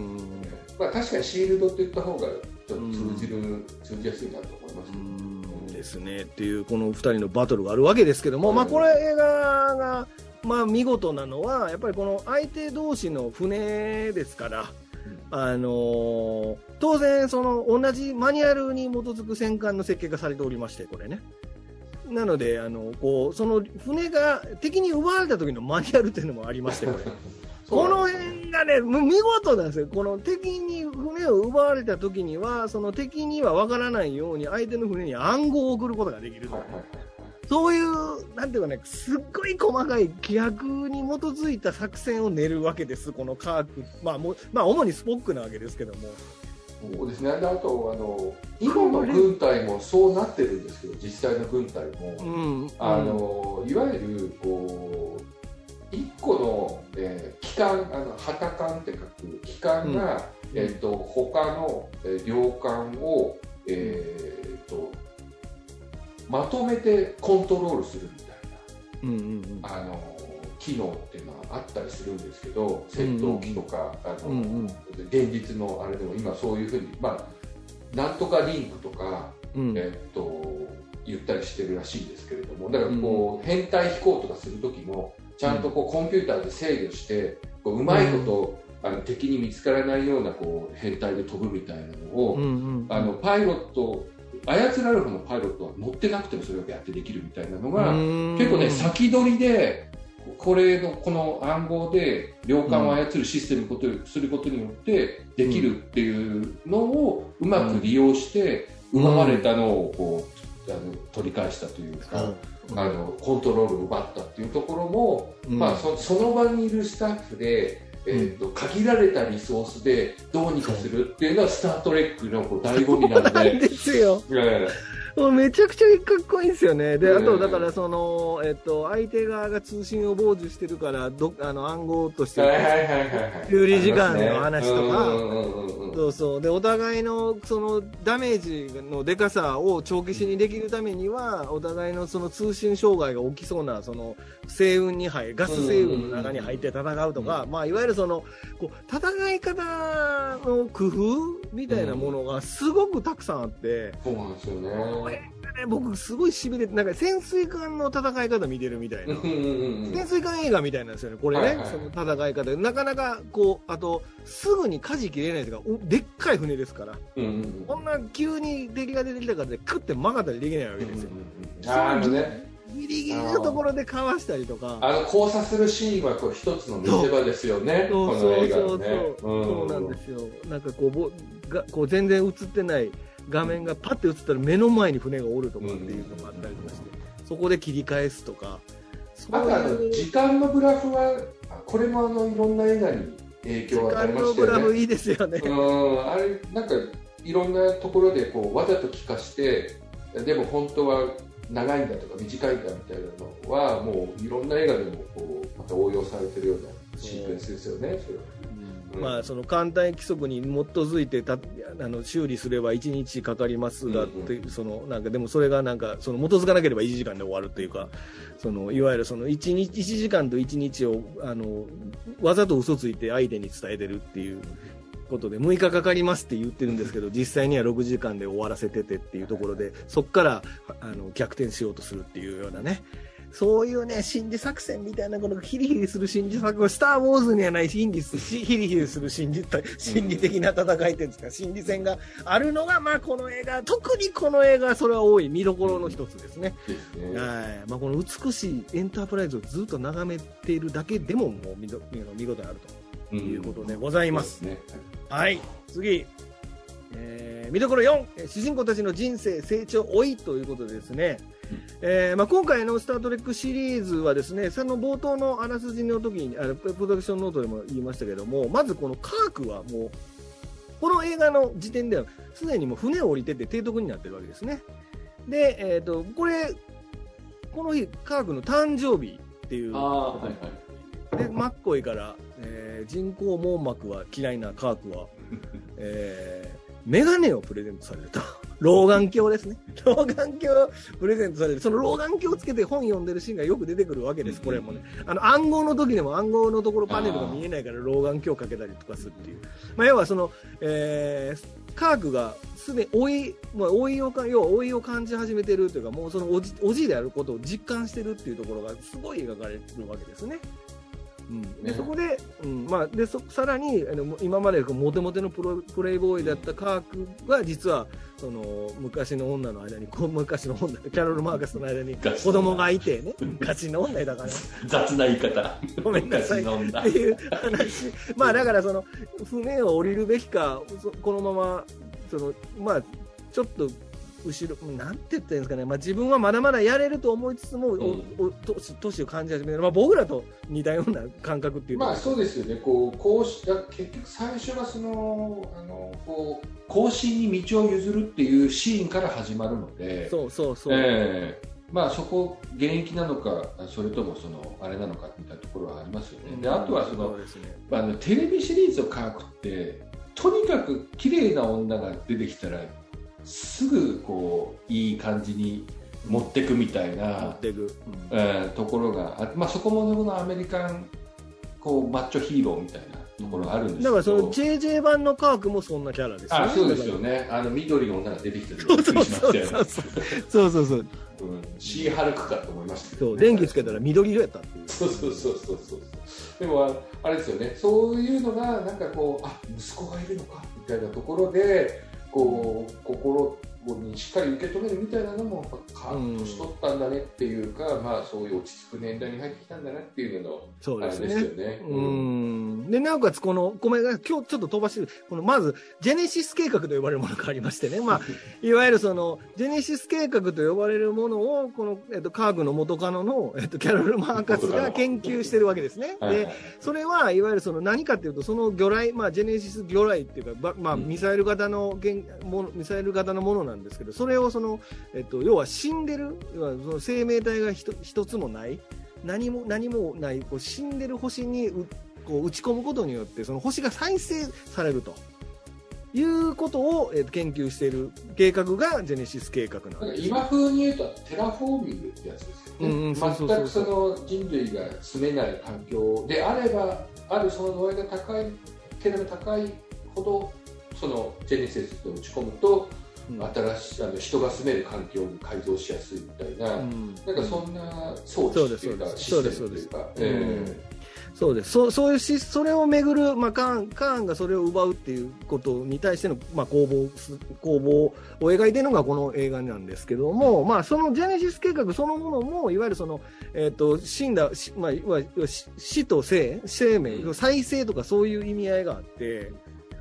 まあ、確かにシールドって言った方がちょっと通じる、通じやすいなと思いますう、ん。ですね。っていう、この二人のバトルがあるわけですけども、うんまあこれ映画が、まあ見事なのは、やっぱりこの相手同士の船ですから、あのー当然、その同じマニュアルに基づく戦艦の設計がされておりまして、これね。なので、あのこうその船が敵に奪われた時のマニュアルっていうのもありまして、これ。この辺がね、む見事なんですよ。この敵に船を奪われた時には、その敵には分からないように相手の船に暗号を送ることができるとはいはいはいそういう、なんていうかね、すっごい細かい規約に基づいた作戦を練るわけです、この科学。まあ、もうまあ、主にスポックなわけですけども。そうですね、であとあの、今の軍隊もそうなってるんですけど、実際の軍隊も、うん。あのいわゆるこう一個の、えー機関、あの旗艦って書く機関が、うんえっと他の、えー領艦を、えーっとまとめてコントロールするみたいうんうんなあの機能っていうのはあったりするんですけど、戦闘機とか、あのうんうん現実のあれでも今そういうふうに、まあ、なんとかリンクとか、うん。うん。えっと言ったりしてるらしいんですけれどもだからこう、編隊飛行とかする時もちゃんとこうコンピューターで制御してこううまいこと、あの敵に見つからないようなこう編隊で飛ぶみたいなのを、うんうん。あのパイロット操られる方のパイロットは乗ってなくてもそれをやってできるみたいなのが、結構ね先取りでこれのこの暗号で領艦を操るシステムことすることによってできるっていうのをうまく利用して奪われたのをこうあの取り返したというか、あのコントロールを奪ったっていうところも、うんまあ、そその場にいるスタッフで、えーと限られたリソースでどうにかするっていうのは「スター・トレック」のこう醍醐味なのなんで。ですよ。いやいやもうめちゃくちゃかっこいいんですよね。で、あと、うんだから、その、えっと、相手側が通信を傍受してるから、ど、あの、暗号として。有利時間の話とかそうそう。で、お互いの、その、ダメージのでかさを帳消しにできるためには、お互いのその通信障害が起きそうな、その、星雲に入、ガス星雲の中に入って戦うとか、まあ、いわゆるその、こう、戦い方の工夫みたいなものがすごくたくさんあって、そうなんですよね。これ僕すごい痺れて、なんか潜水艦の戦い方見てるみたいな。うんうんうん潜水艦映画みたいなんですよね、これね、はいはいはいその戦い方。なかなか、こう、あと、すぐに舵切れないというか、おでっかい船ですから、うんうんうんこんな急に敵が出てきたからで、クッて曲がったりできないわけですよ。あーあのね、ギリギリのところでかわしたりとか。あの交差するシーンはこう一つの見せ場ですよね、このそうそう映画そうそね。そうなんですよ。なんかこうぼが、こう全然映ってない画面がパッて映ったら目の前に船がおるとかっていうのがあったりとかして、そこで切り返すとか、あとあの時間のグラフは、これもあのいろんな映画に影響を与え時間ましたよね。のグラフいいですよね。うん、あれ、なんかいろんなところでこうわざと聞かして、でも本当は長いんだとか短いんだみたいなのは、もういろんな映画でもこうまた応用されてるようなシークエンスですよね、それは。うん。まあ、その簡単規則に基づいてたあの修理すれば1日かかりますがっていう、そのなんかでもそれがなんかその基づかなければ1時間で終わるっていうかそのいわゆるその 1, 日1時間と1日をあのわざと嘘ついて相手に伝えてるっていうことで6日かかりますって言ってるんですけど実際には6時間で終わらせててっていうところでそこからあの逆転しようとするっていうようなねそういうね、心理作戦みたいな、このヒリヒリする心理作戦、スター・ウォーズにはない心理す、ヒリヒリする心理、心理的な戦いっていうんですか、心理戦があるのが、まあこの映画、特にこの映画、それは多い見どころの一つですね。ですね。はい。まあこの美しいエンタープライズをずっと眺めているだけでも、もう見ど見事あるということでございます。そうですね。はい、次。えー見どころ4、えー主人公たちの人生、成長、老いということでですね、えーまあ、今回のスター・トレックシリーズはですね、その冒頭のあらすじの時に、あのプロダクションノートでも言いましたけども、まずこのカークはもう、この映画の時点では、すでにもう船を降りてて提督になってるわけですね。で、えっ、と、これ、この日、カークの誕生日っていうああ、はいはい。で、マッコイから、えー人工網膜は嫌いなカークは、えーメガネをプレゼントされると。老眼鏡ですね。老眼鏡をプレゼントされる。その老眼鏡をつけて本読んでるシーンがよく出てくるわけです、これもね。あの、暗号の時でも暗号のところパネルが見えないから老眼鏡をかけたりとかするっていう。まあ、要はその、えーカークがすでに老い、まあ、老いをか、要は老いを感じ始めてるというか、もうそのおじ、おじいであることを実感してるっていうところがすごい描かれるわけですね。うん、でね。そこで、うんまあ、でそさらにあの今までモテモテのプロプレイボーイだったカークが実はその昔の女の間にこう昔の女キャロル・マーカスとの間に子供がいてねガチの女だから。雑な言い方。ごめんなさい。っていう話。まあだからその船を降りるべきかそこのままそのまあちょっと後ろなんて言ったらいいんですかね、まあ、自分はまだまだやれると思いつつも、うん。おお年年を感じ始める、まあ、僕らと似たような感覚っていうか。まあそうですよね、こうこうし結局最初はそのあのこう後進に道を譲るっていうシーンから始まるので、そうそうそう、ええ。まあそこ現役なのかそれともそのあれなのかみたいなところはありますよね。であとはそのね。あのテレビシリーズを書くってとにかく綺麗な女が出てきたらすぐこういい感じに持ってくみたい持なえーところがあまあ、そこもこのアメリカンこうマッチョヒーローみたいなところがあるんですけど。だからその JJ 版のカークもそんなキャラですよね。あそうですよね。あの緑の女が出てきてるそうそうそうそうそうそう。うん。シーハルクかと思いましたね。そう電気つけたら緑色やったっていう。そうそうそうそう。そうでもああれですよね。そういうのがなんかこうあ息子がいるのかみたいなところでこう心にしっかり受け止めるみたいなのも年取ったんだねっていうか、まあそういう落ち着く年代に入ってきたんだなっていうののそうですあれですよね。ね。う。ん。で、なおかつ、この、ごめんなさい、今日ちょっと飛ばしてる、この、まず、ジェネシス計画と呼ばれるものがありましてね、まあ、いわゆるその、ジェネシス計画と呼ばれるものを、この、えっと、カーグの元カノの、えっと、キャロル・マーカスが研究してるわけですね。ではいはい、それはいわゆるその何かっていうと、その魚雷、まあ、ジェネシス魚雷っていうか、ばまあ、うん。ミサイル型の原もの、ミサイル型のものなんなんですけど、それをその、えっと、要は死んでる、要はその生命体が一一つもない、何も、何もない、こう死んでる星にうこう打ち込むことによって、その星が再生されると。いうことを、えっと研究している計画がジェネシス計画なんです。今風に言うとテラフォーミングってやつですよね、全くその人類が住めない環境であればあるその度合いが高いければ高いほどそのジェネシスと打ち込むと、うん新しいあの人が住める環境に改造しやすいみたいな、うん。なんかそんな装置っていうかそうですシステムっていうかそうですえ。そうです。そそういうし、それをめぐる、まあ、カーン、カーンがそれを奪うっていうことに対しての、まあ、攻防す、攻防を描いているのがこの映画なんですけども、まあ、そのジェネシス計画そのものも、いわゆるその、えっ、と、死んだ、しまあ、死死と生、生命、うん。再生とかそういう意味合いがあって、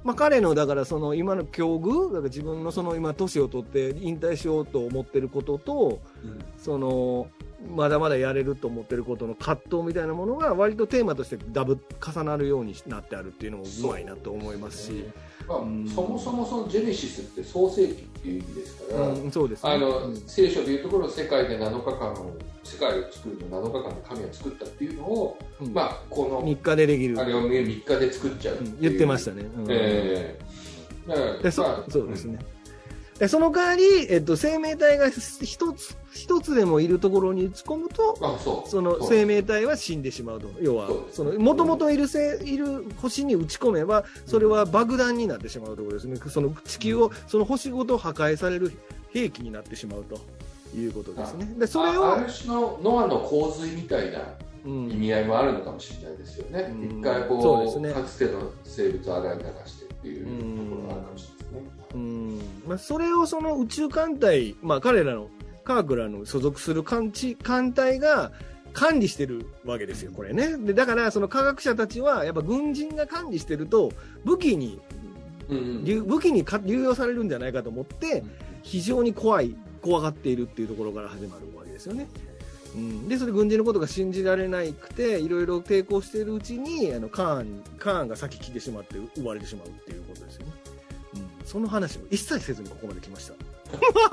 まあ、彼の、だからその今の境遇、だから自分のその今年を取って引退しようと思ってることと、うん。そのまだまだやれると思ってることの葛藤みたいなものが割とテーマとしてダブ重なるようになってあるっていうのもうまいなと思いますし、まあうん。そもそもそのジェネシスって創世記っていう意味ですから、うん、そうですね。あのうん。聖書でいうところ世界で7日間を世界を作るの7日間で神が作ったっていうのを、うん。まあこの3日でできる。あれを3日で作っちゃうう。うん。言ってましたね。うん。ええ。だからでそまあそうですね。でその代わり、えっと、生命体が一つ一つでもいるところに打ち込むと、あそう。その生命体は死んでしまうと。要はその、もともといるせ、いる星に打ち込めば、それは爆弾になってしまうところですね。その地球を、その星ごと破壊される兵器になってしまうと。いうことですね。で、それをああ、る種のノアの洪水みたいなうん。意味合いもあるのかもしれないですよね、うん。一回こうそうですね。かつての生物を洗い流してっていうところがあるかもしれないですね。うんまあ、それをその宇宙艦隊、まあ、彼らの、科学らの所属する艦地艦隊が管理してるわけですよ、これね。で、だから、その科学者たちは、やっぱ軍人が管理してると、武器に、うんうん流武器にか流用されるんじゃないかと思って、非常に怖い、怖がっているっていうところから始まるわけですよね。うん、で、それ軍人のことが信じられなくて、いろいろ抵抗しているうちに、あの、カーン、カーンが先来てしまって、奪われてしまうっていうことですよね。うん、その話を一切せずにここまで来ました。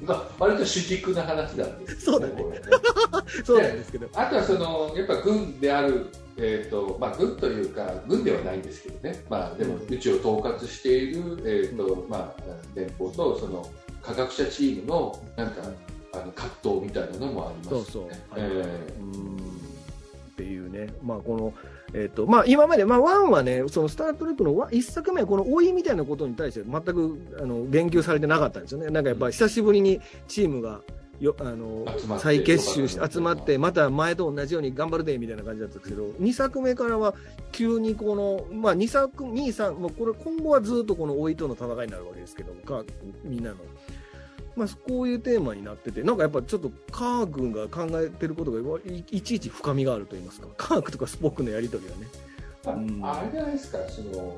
まあ、割と主軸な話なんですそうだね。ね。そうなんですけど。あとはそのやっぱ軍である、えーとまあ、軍というか軍ではないんですけどね、まあ、でも宇宙を統括している、えーとまあ、連邦とその科学者チームのなんかあの葛藤みたいなのもありますよね。そうそう。えうん。っていうね、まあこの、えっ、と、まあ今まで、まあ1はね、そのスタートレックの1作目はこの老いみたいなことに対して全く、あの、言及されてなかったんですよね。なんかやっぱり久しぶりにチームが、よ、あの再結集して、集まって、うんまた前と同じように頑張るで、みたいな感じだったんですけど、2作目からは急にこの、まあ2作、2、3、もうこれ今後はずっとこの老いとの戦いになるわけですけど、か、みんなの。まあ、こういうテーマになってて、なんかやっぱちょっとカー君が考えてることがいいちいち深みがあると言いますか、カークとかスポックのやりとりがね。あ、あれじゃないですかその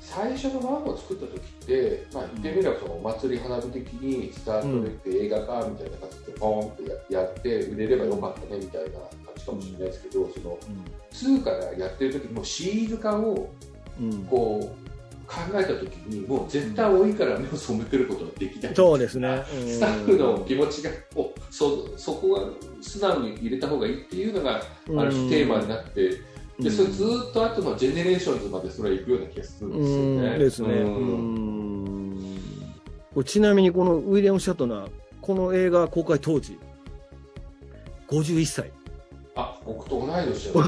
最初のワンを作った時って、まあ、言ってみればそのお祭り花火的にスタートレック映画化みたいな感じでポーンってややって売れればよかったねみたいな感じかもしれないですけど、その2からやってる時にもうシリーズ化をうん。こう考えた時にもう絶対多いから目を背けることができない、そうですね。うんスタッフの気持ちがおそそこは素直に入れた方がいいっていうのがある種テーマになって、でそれずっと後のジェネレーションズまでそれは行くような気がするんですようんね。ですね。うんちなみにこのウィリアム・シャトナー、この映画公開当時、51歳。あ、僕と同い年だよ。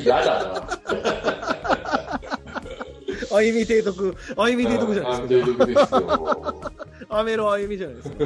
嫌だな。あゆみ提督、あゆみ提督じゃないですか。ですよ。アメロあゆみじゃないですか。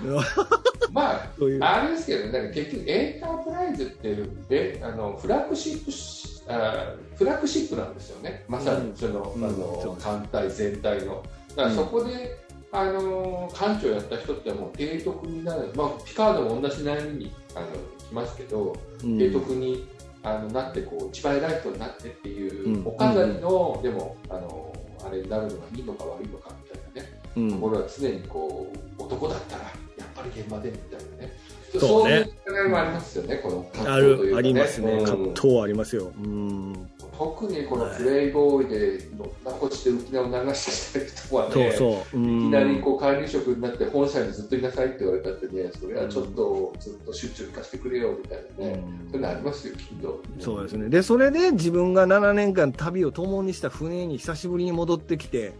まあ、そういう。あれですけど、ね、結局エンタープライズってえあのフラッグシップしあフラッグシップなんですよね。まさにその、うんあの艦隊全体の。だからそこで、あの艦長やった人ってもう提督になる、まあ、ピカードも同じ悩みにあの来ますけど、うん提督にあのなってこう一番偉い人になってっていう、うん。お飾りの、でもあのあれになるのがいいのか悪いのかみたいなね、うん。ところは常にこう男だったらやっぱり現場でみたいなね。そうね。そういう考えもありますよねこの葛藤というか、ね、ありますね。うん。葛藤はありますよ。うん。特にこのプレイボーイで乗ったこして浮き名を流してきた人はね、そうそう。いきなりこう管理職になって本社にずっといなさいって言われたってね、それはちょっとずっと出張行かせてくれよみたいなね、うんそういうのありますよ、きっと。そうですね。で、それで自分が7年間旅を共にした船に久しぶりに戻ってきて、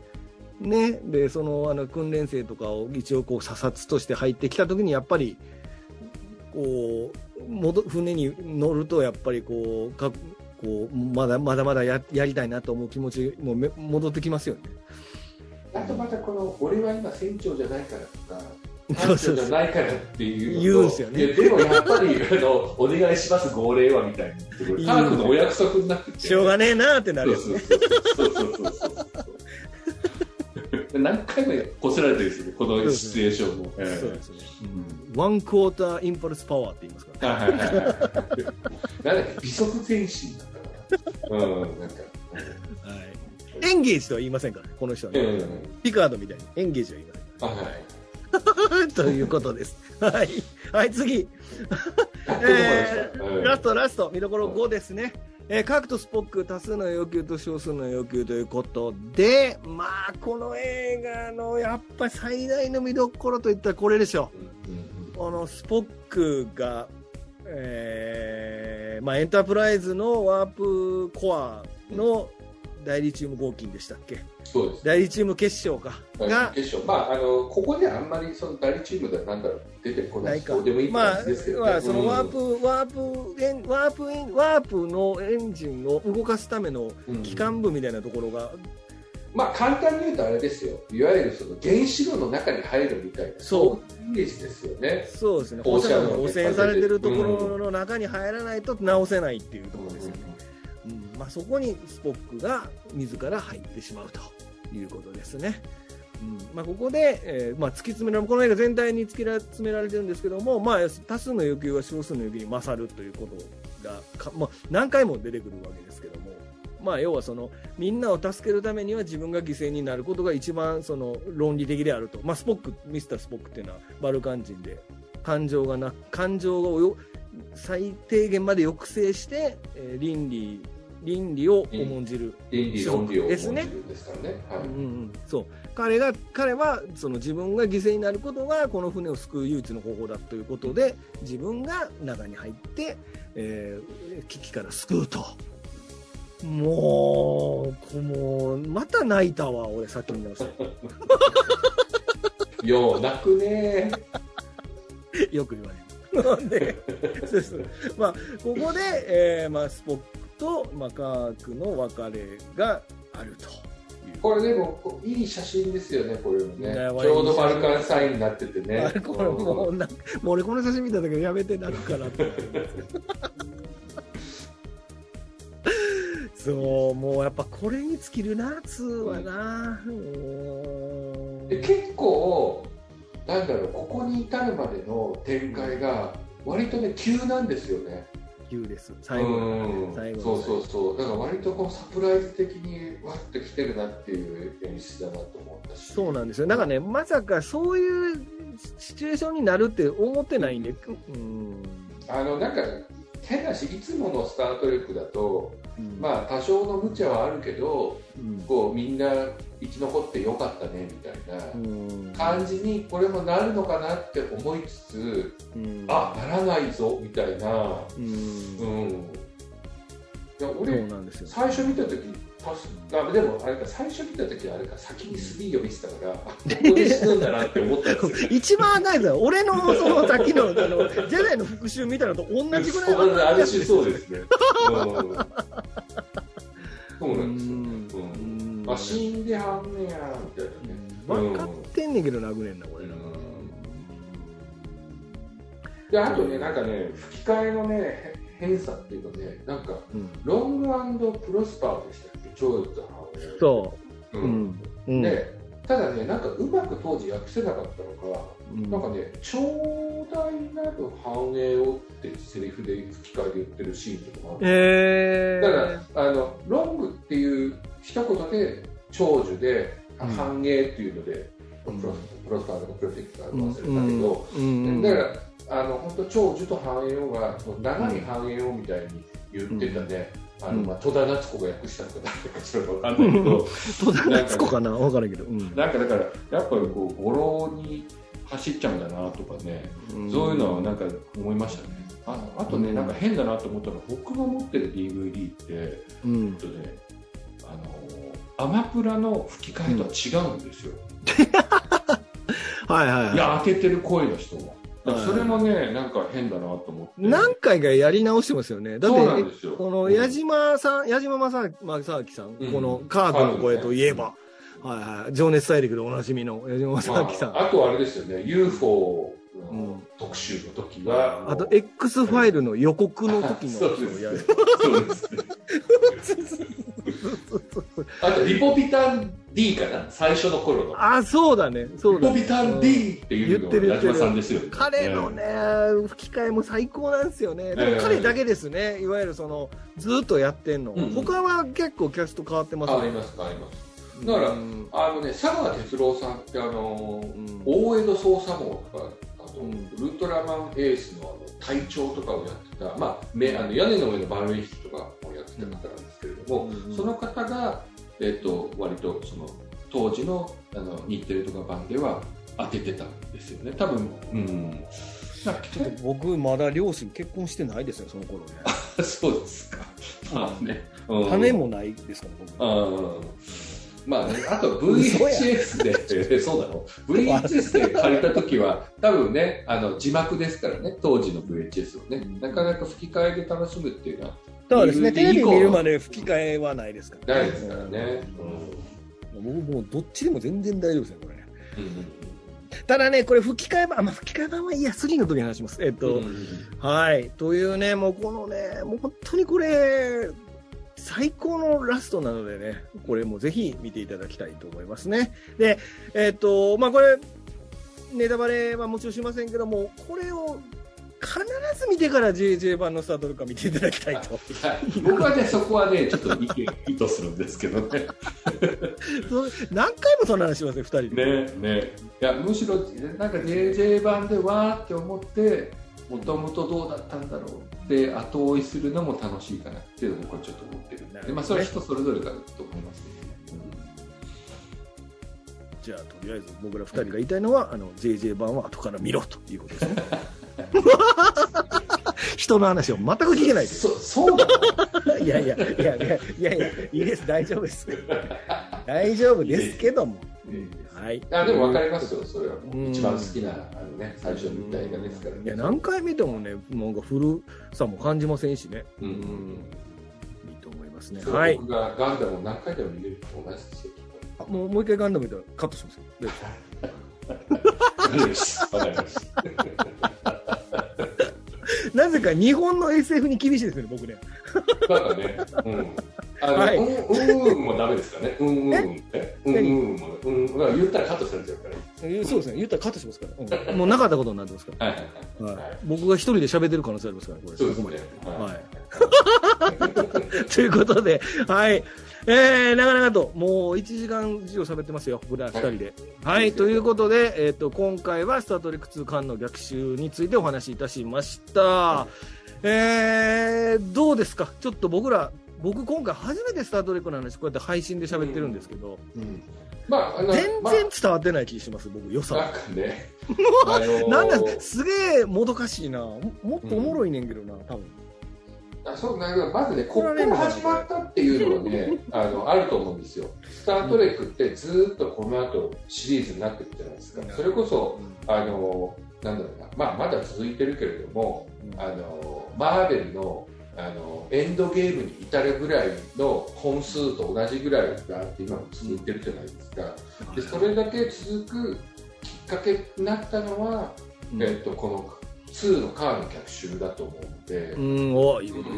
ね、で、その、あの、訓練生とかを一応こう、査察として入ってきた時に、やっぱり、こう、戻船に乗ると、やっぱりこう、かこう、まだまだまだややりたいなと思う気持ちもめ戻ってきますよね。あとまたこの、俺は今船長じゃないからとか、そうそうじゃないからっていう言うんすよね。でもやっぱりあのお願いします号令はみたいに言ってこれ科学のお約束になってて。しょうがねえなってなるよね。そうそうそうそう何回もこすられてるんですよねこのシチュエーションも、ええ。そうですね。うん。ワンクォーターインパルスパワーって言いますから、はいはいはいはい。なんだっけ微速前進うんなんかはい。エンゲージとは言いませんからね、この人はね。うんピカードみたいにエンゲージは言いません。あはい ということです。はい。はい、次。やっとここでした？うんラスト、ラスト。見どころ5ですね。えー、核とスポック、多数の要求と少数の要求ということで、まあ、この映画のやっぱり最大の見どころといったらこれでしょうんうんう。このスポックが、えーまあ、エンタープライズのワープコアの代理チーム合金でしたっけ？そうです。代理チーム決勝か。が、決勝、まあ、あのここであんまりその代理チームでなんだろう出てこなないいか。どうでもいいまあ感じですけど、ね。まあ、そのワーうんプ、ワープエン、ワープエン、ワープのエンジンを動かすためのうん。機関部みたいなところが、まあ簡単に言うとあれですよ。いわゆるその原子炉の中に入るみたいなそう。イメージですよね。そうですね、放射能汚染されてるところの中に入らないと直せないっていうところですよね。うん。まあ、そこにスポックが自ら入ってしまうということですね。うん。まあ、ここで、えーまあ、突き詰められこの映画全体に突き詰められてるんですけども、まあ、多数の要求が少数の要求に勝るということがか、まあ、何回も出てくるわけですけども、まあ、要はそのみんなを助けるためには自分が犠牲になることが一番その論理的であると、まあ、スポックミスタースポックっていうのはバルカン人で感情がな感情をよ最低限まで抑制して、えー倫理倫理を重んじる、倫理論理をですね。そう。彼が彼はその自分が犠牲になることがこの船を救う唯一の方法だということで自分が中に入って、えー危機から救うともうこもうまた泣いたわ俺さっき見直して。よう泣くね。よく言われる。なんで？そうそう。まあここで、えーまあ、スポックと、まあ、科学の別れがあるとこれでもいい写真ですよねこれもね。ちょうどバルカンサインになっててね。これもうなもう俺この写真見ただけでやめてなるかなってそうもうやっぱこれに尽きるな2はな。うで結構なんだろうここに至るまでの展開が割とね急なんですよね。9です。最後のうん最後のそうそうそう。だから割とこうサプライズ的にわってきてるなっていう演出だなと思ったし。そうなんですよ。だからねまさかそういうシチュエーションになるって思ってないんでうん。あのなんか変なしいつもの「スター・トレック」だとうん。まあ多少の無茶はあるけどうん。こうみんな生き残ってよかったねみたいなうん。感じにこれもなるのかなって思いつつうん。あならないぞみたいな。うん。うん。いや俺最初見た時あでもあれか最初見た時はあれか先に3を見てたから あここで死ぬんだなって思ったんですよ一番ないだよ俺のそのさっきのあのジェダイの復讐見たのと同じぐらいそうある種そうでですね。うんそうなんですよね。うんあ死んではんねやみたいなね。分かってんねんけど殴れんなこれな、であとねなんかね吹き替えのね変さっていうかねなんかうんロングプロスパーでしたそう。う、ん。うん。でただねなんかうまく当時訳せなかったのか。うん。なんかね、長大なる繁栄をってセリフで吹き替えで言ってるシーンとかもある。えだからあのロングっていう一言で長寿でうん。繁栄っていうので、うんプロプロスパーとかプロテクターうん忘れたけど、うん。だからあの本当長寿と繁栄をが長い繁栄をみたいに言ってたね、あの、まあ、戸田夏子が訳したのか誰かちょっとわかんないけど、戸田夏子かな？わからんけど。うん。なんかだから、やっぱりこう、語呂に走っちゃうんだなとかね、そういうのはなんか思いましたね。ああとね、うんなんか変だなと思ったのは、僕が持ってる DVD って、うん。とね、あの、アマプラの吹き替えとは違うんですよ。はいはいはい。いや、当ててる声の人も。それもね、なんか変だなと思って。何回かやり直してますよね。だって。この矢島さん、矢島正正明さん、うんこのカードの声といえば、はいはい、情熱大陸でおなじみの矢島正明さん。まあ、あとあれですよね、UFO うんの特集の時は、あと、X ファイルの予告の時の。そうですね。あと、リポビタン D かな最初の頃の。あ、そうだね。そうリだ、ポビタン D っていうのが矢島さんですよね。彼のね、吹き替えも最高なんですよね。でええも彼だけですね。いわゆるその、ずっとやってんの。うん他は結構キャスト変わってますありますか、あります。だからうんあのね、佐川哲郎さんって、あのーうん大江戸捜査網とか、あと、うんウルトラマンエースのあの隊長とかをやってた、まあ、めあの屋根の上のバルーン室とかをやってた方なんですけれども、うんその方が、えっと割とその当時のあの日テレとか版では当ててたんですよね、多分うん。ちょっと僕まだ両親結婚してないですよ、その頃ね。そうですか。まあね。うん種もないですから、僕。うんまあね、あと VHS で、えそうだろ。う、VHS で借りたときは、多分ね、あの字幕ですからね、当時の VHS をね、なかなか吹き替えで楽しむっていうのは。そうですね、テレビ見るまで吹き替えはないですから、ないですからね。僕もうどっちでも全然大丈夫ですね、これ。うんうんただね、これ吹き替え版、あまあ、吹き替え版はいいや、3の時に話します。えっと、うん。はい。というね、もうこのね、もう本当にこれ、最高のラストなのでね、これもぜひ見ていただきたいと思いますね。で、えっ、と、まあこれ、ネタバレはもちろんしませんけども、これを必ず見てから JJ 版のスタートルか見ていただきたいと。いや僕はね、そこはね、ちょっと意見、意図するんですけどね。何回もそんな話しますよ、二人で。ね、ね。いや、むしろ、なんか JJ 版でわーって思って、もともとどうだったんだろうって後追いするのも楽しいかなっていうのを僕はちょっと思ってるんで、ねまあ、それは人それぞれだと思いますけどね。じゃあ、とりあえず僕ら二人が言いたいのは、あの、JJ 版は後から見ろということですね。人の話を全く聞けないです。そそうだ いやいや、いやいや、いやいや、いいです、大丈夫です。大丈夫ですけども。はい。あでも分かりますよ、それはもう一番好きな、あのね、最初に見た映画ですからね。いや、何回見てもね、なんか古さも感じませんしね。うんうんいいと思いますね。はい。僕がガンダムを何回でも見れると同じですよ。あもう、もう一回ガンダム見たらカットしますよ。大丈夫ですわかりました。なぜか日本の SF に厳しいですよね、僕ね。なんかね、うん。あの、はいうん、うん、うんもダメですかね。うん、うん、うん。えうん、うんも、うん、まあ言ったらカットされちゃうから。えそうですね。言ったらカットしますから。うんもうなかったことになってますかはいはいら。はい。ははいい。僕が一人で喋ってる可能性ありますから、これ。そうですここまでね。はい。ということで、はい。えー、なかなかと、もう1時間以上喋ってますよ、僕ら2人で。はい、ということで、えっ、と、今回はスタートレック2間の逆襲についてお話しいたしました。えー、どうですか？ちょっと僕ら、僕今回初めてスタートレックの話、こうやって配信で喋ってるんですけど、うん。まあ、あの、全ま然伝わってない気します、僕、良あ、さ。なんかね、あのーなんだ、すげえもどかしいな。ももっとおもろいねんけどな、多分。あそうなんかまずね、ここから始まったっていうのはね、あのあると思うんですよ。スター・トレックってずーっとこの後シリーズになっていくじゃないですか。それこそ、あの、なんだろうな、まあ、まだ続いてるけれども、あの、マーベルの、あの、エンドゲームに至るぐらいの本数と同じぐらいがあって今も続いてるじゃないですか。で、それだけ続くきっかけになったのは、うんえっと、この2のカーの逆襲だと思うので、うん、おいいこと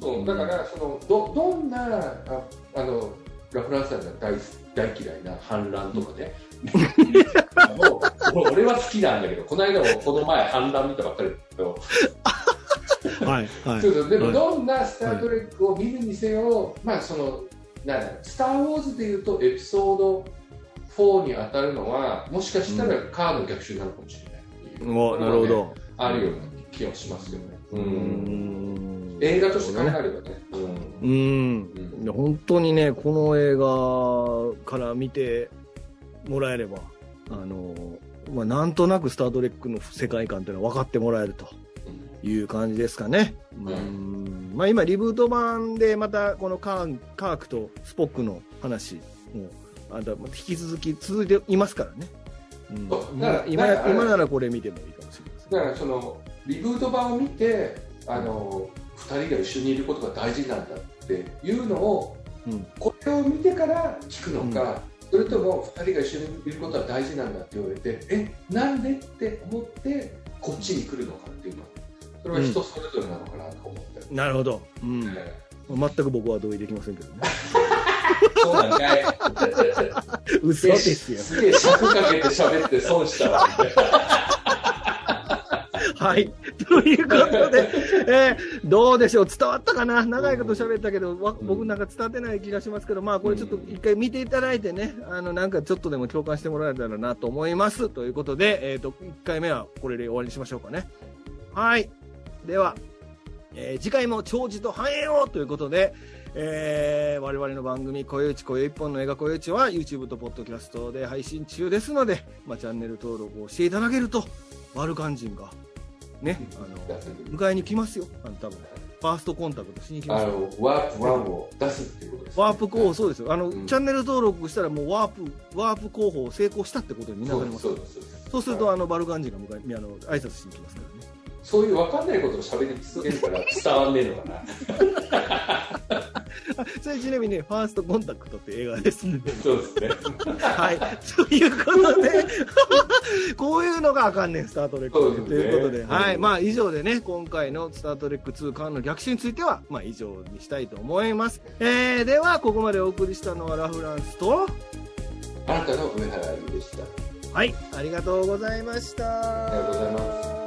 そうだからそのどどんなああのラフランスさんが大大嫌いな反乱とかね、俺俺は好きなんだけどこの間もこの前反乱見たばっかりだけど、はい、はい。そう。そうでもはい。どんな「スター・トレック」を見るにせよ、まあそのなんだスター・ウォーズ」でいうとエピソード4に当たるのはもしかしたらカーの逆襲なのかもしれないいう。おなるほど。あるような気はしますよね。ううんん映画として考えればね。うん。本当にね、この映画から見てもらえれば、あの、まあ、なんとなくスタートレックの世界観っていうのは分かってもらえるという感じですかね。うんうんまあ、今、リブート版でまたこのカーカークとスポックの話もあんた引き続き続いていますからね。うんら今今ならこれ見てもいいかもしれません。だからそのリブート版を見てあの2人が一緒にいることが大事なんだっていうのをうん。これを見てから聞くのか、それとも2人が一緒にいることは大事なんだって言われてえなんでって思ってこっちに来るのかっていうのそれは人それぞれなのかなと思って、なるほど、うん。え全く僕は同意できませんけどね。えそうなんかい 嘘ですよ。すげえ尺かけて喋って損したわはい。ということで、えーどうでしょう？伝わったかな？長いこと喋ったけど、わ僕なんか伝わってない気がしますけど、まあこれちょっと一回見ていただいてね、あの、なんかちょっとでも共感してもらえたらなと思います。ということで、えっ、と、1回目はこれで終わりにしましょうかね。はい。では、えー次回も長寿と繁栄をということで、えー我々の番組、声打ち声一本の映画声打ちは YouTube と Podcast で配信中ですので、まあ、チャンネル登録をしていただけると、バルカン人が、ね、あの、迎えに来ますよ。あの、多分。ファーストコンタクトしに来ますよ。あのワープ1を出すっていうことです、ね、ワープ航法、そうですよ。あの、うんチャンネル登録したらもうワープ、ワープ航法成功したってことになりますそうすると、あの、バルカン人が迎え、あの、挨拶しに来ますからね。そういう分かんないことを喋り続けるから伝わんねえのかな それちなみにね、ファーストコンタクトって映画ですんで。そうですねはい。ということで、こういうのがあかんねん、スタートレックねということで、うんはい。まあ、以上でね、今回のスタートレック2巻の逆襲については、まあ、以上にしたいと思います。えー、では、ここまでお送りしたのはラフランスと、あなたの上原愛でしたはい、ありがとうございました。ありがとうございます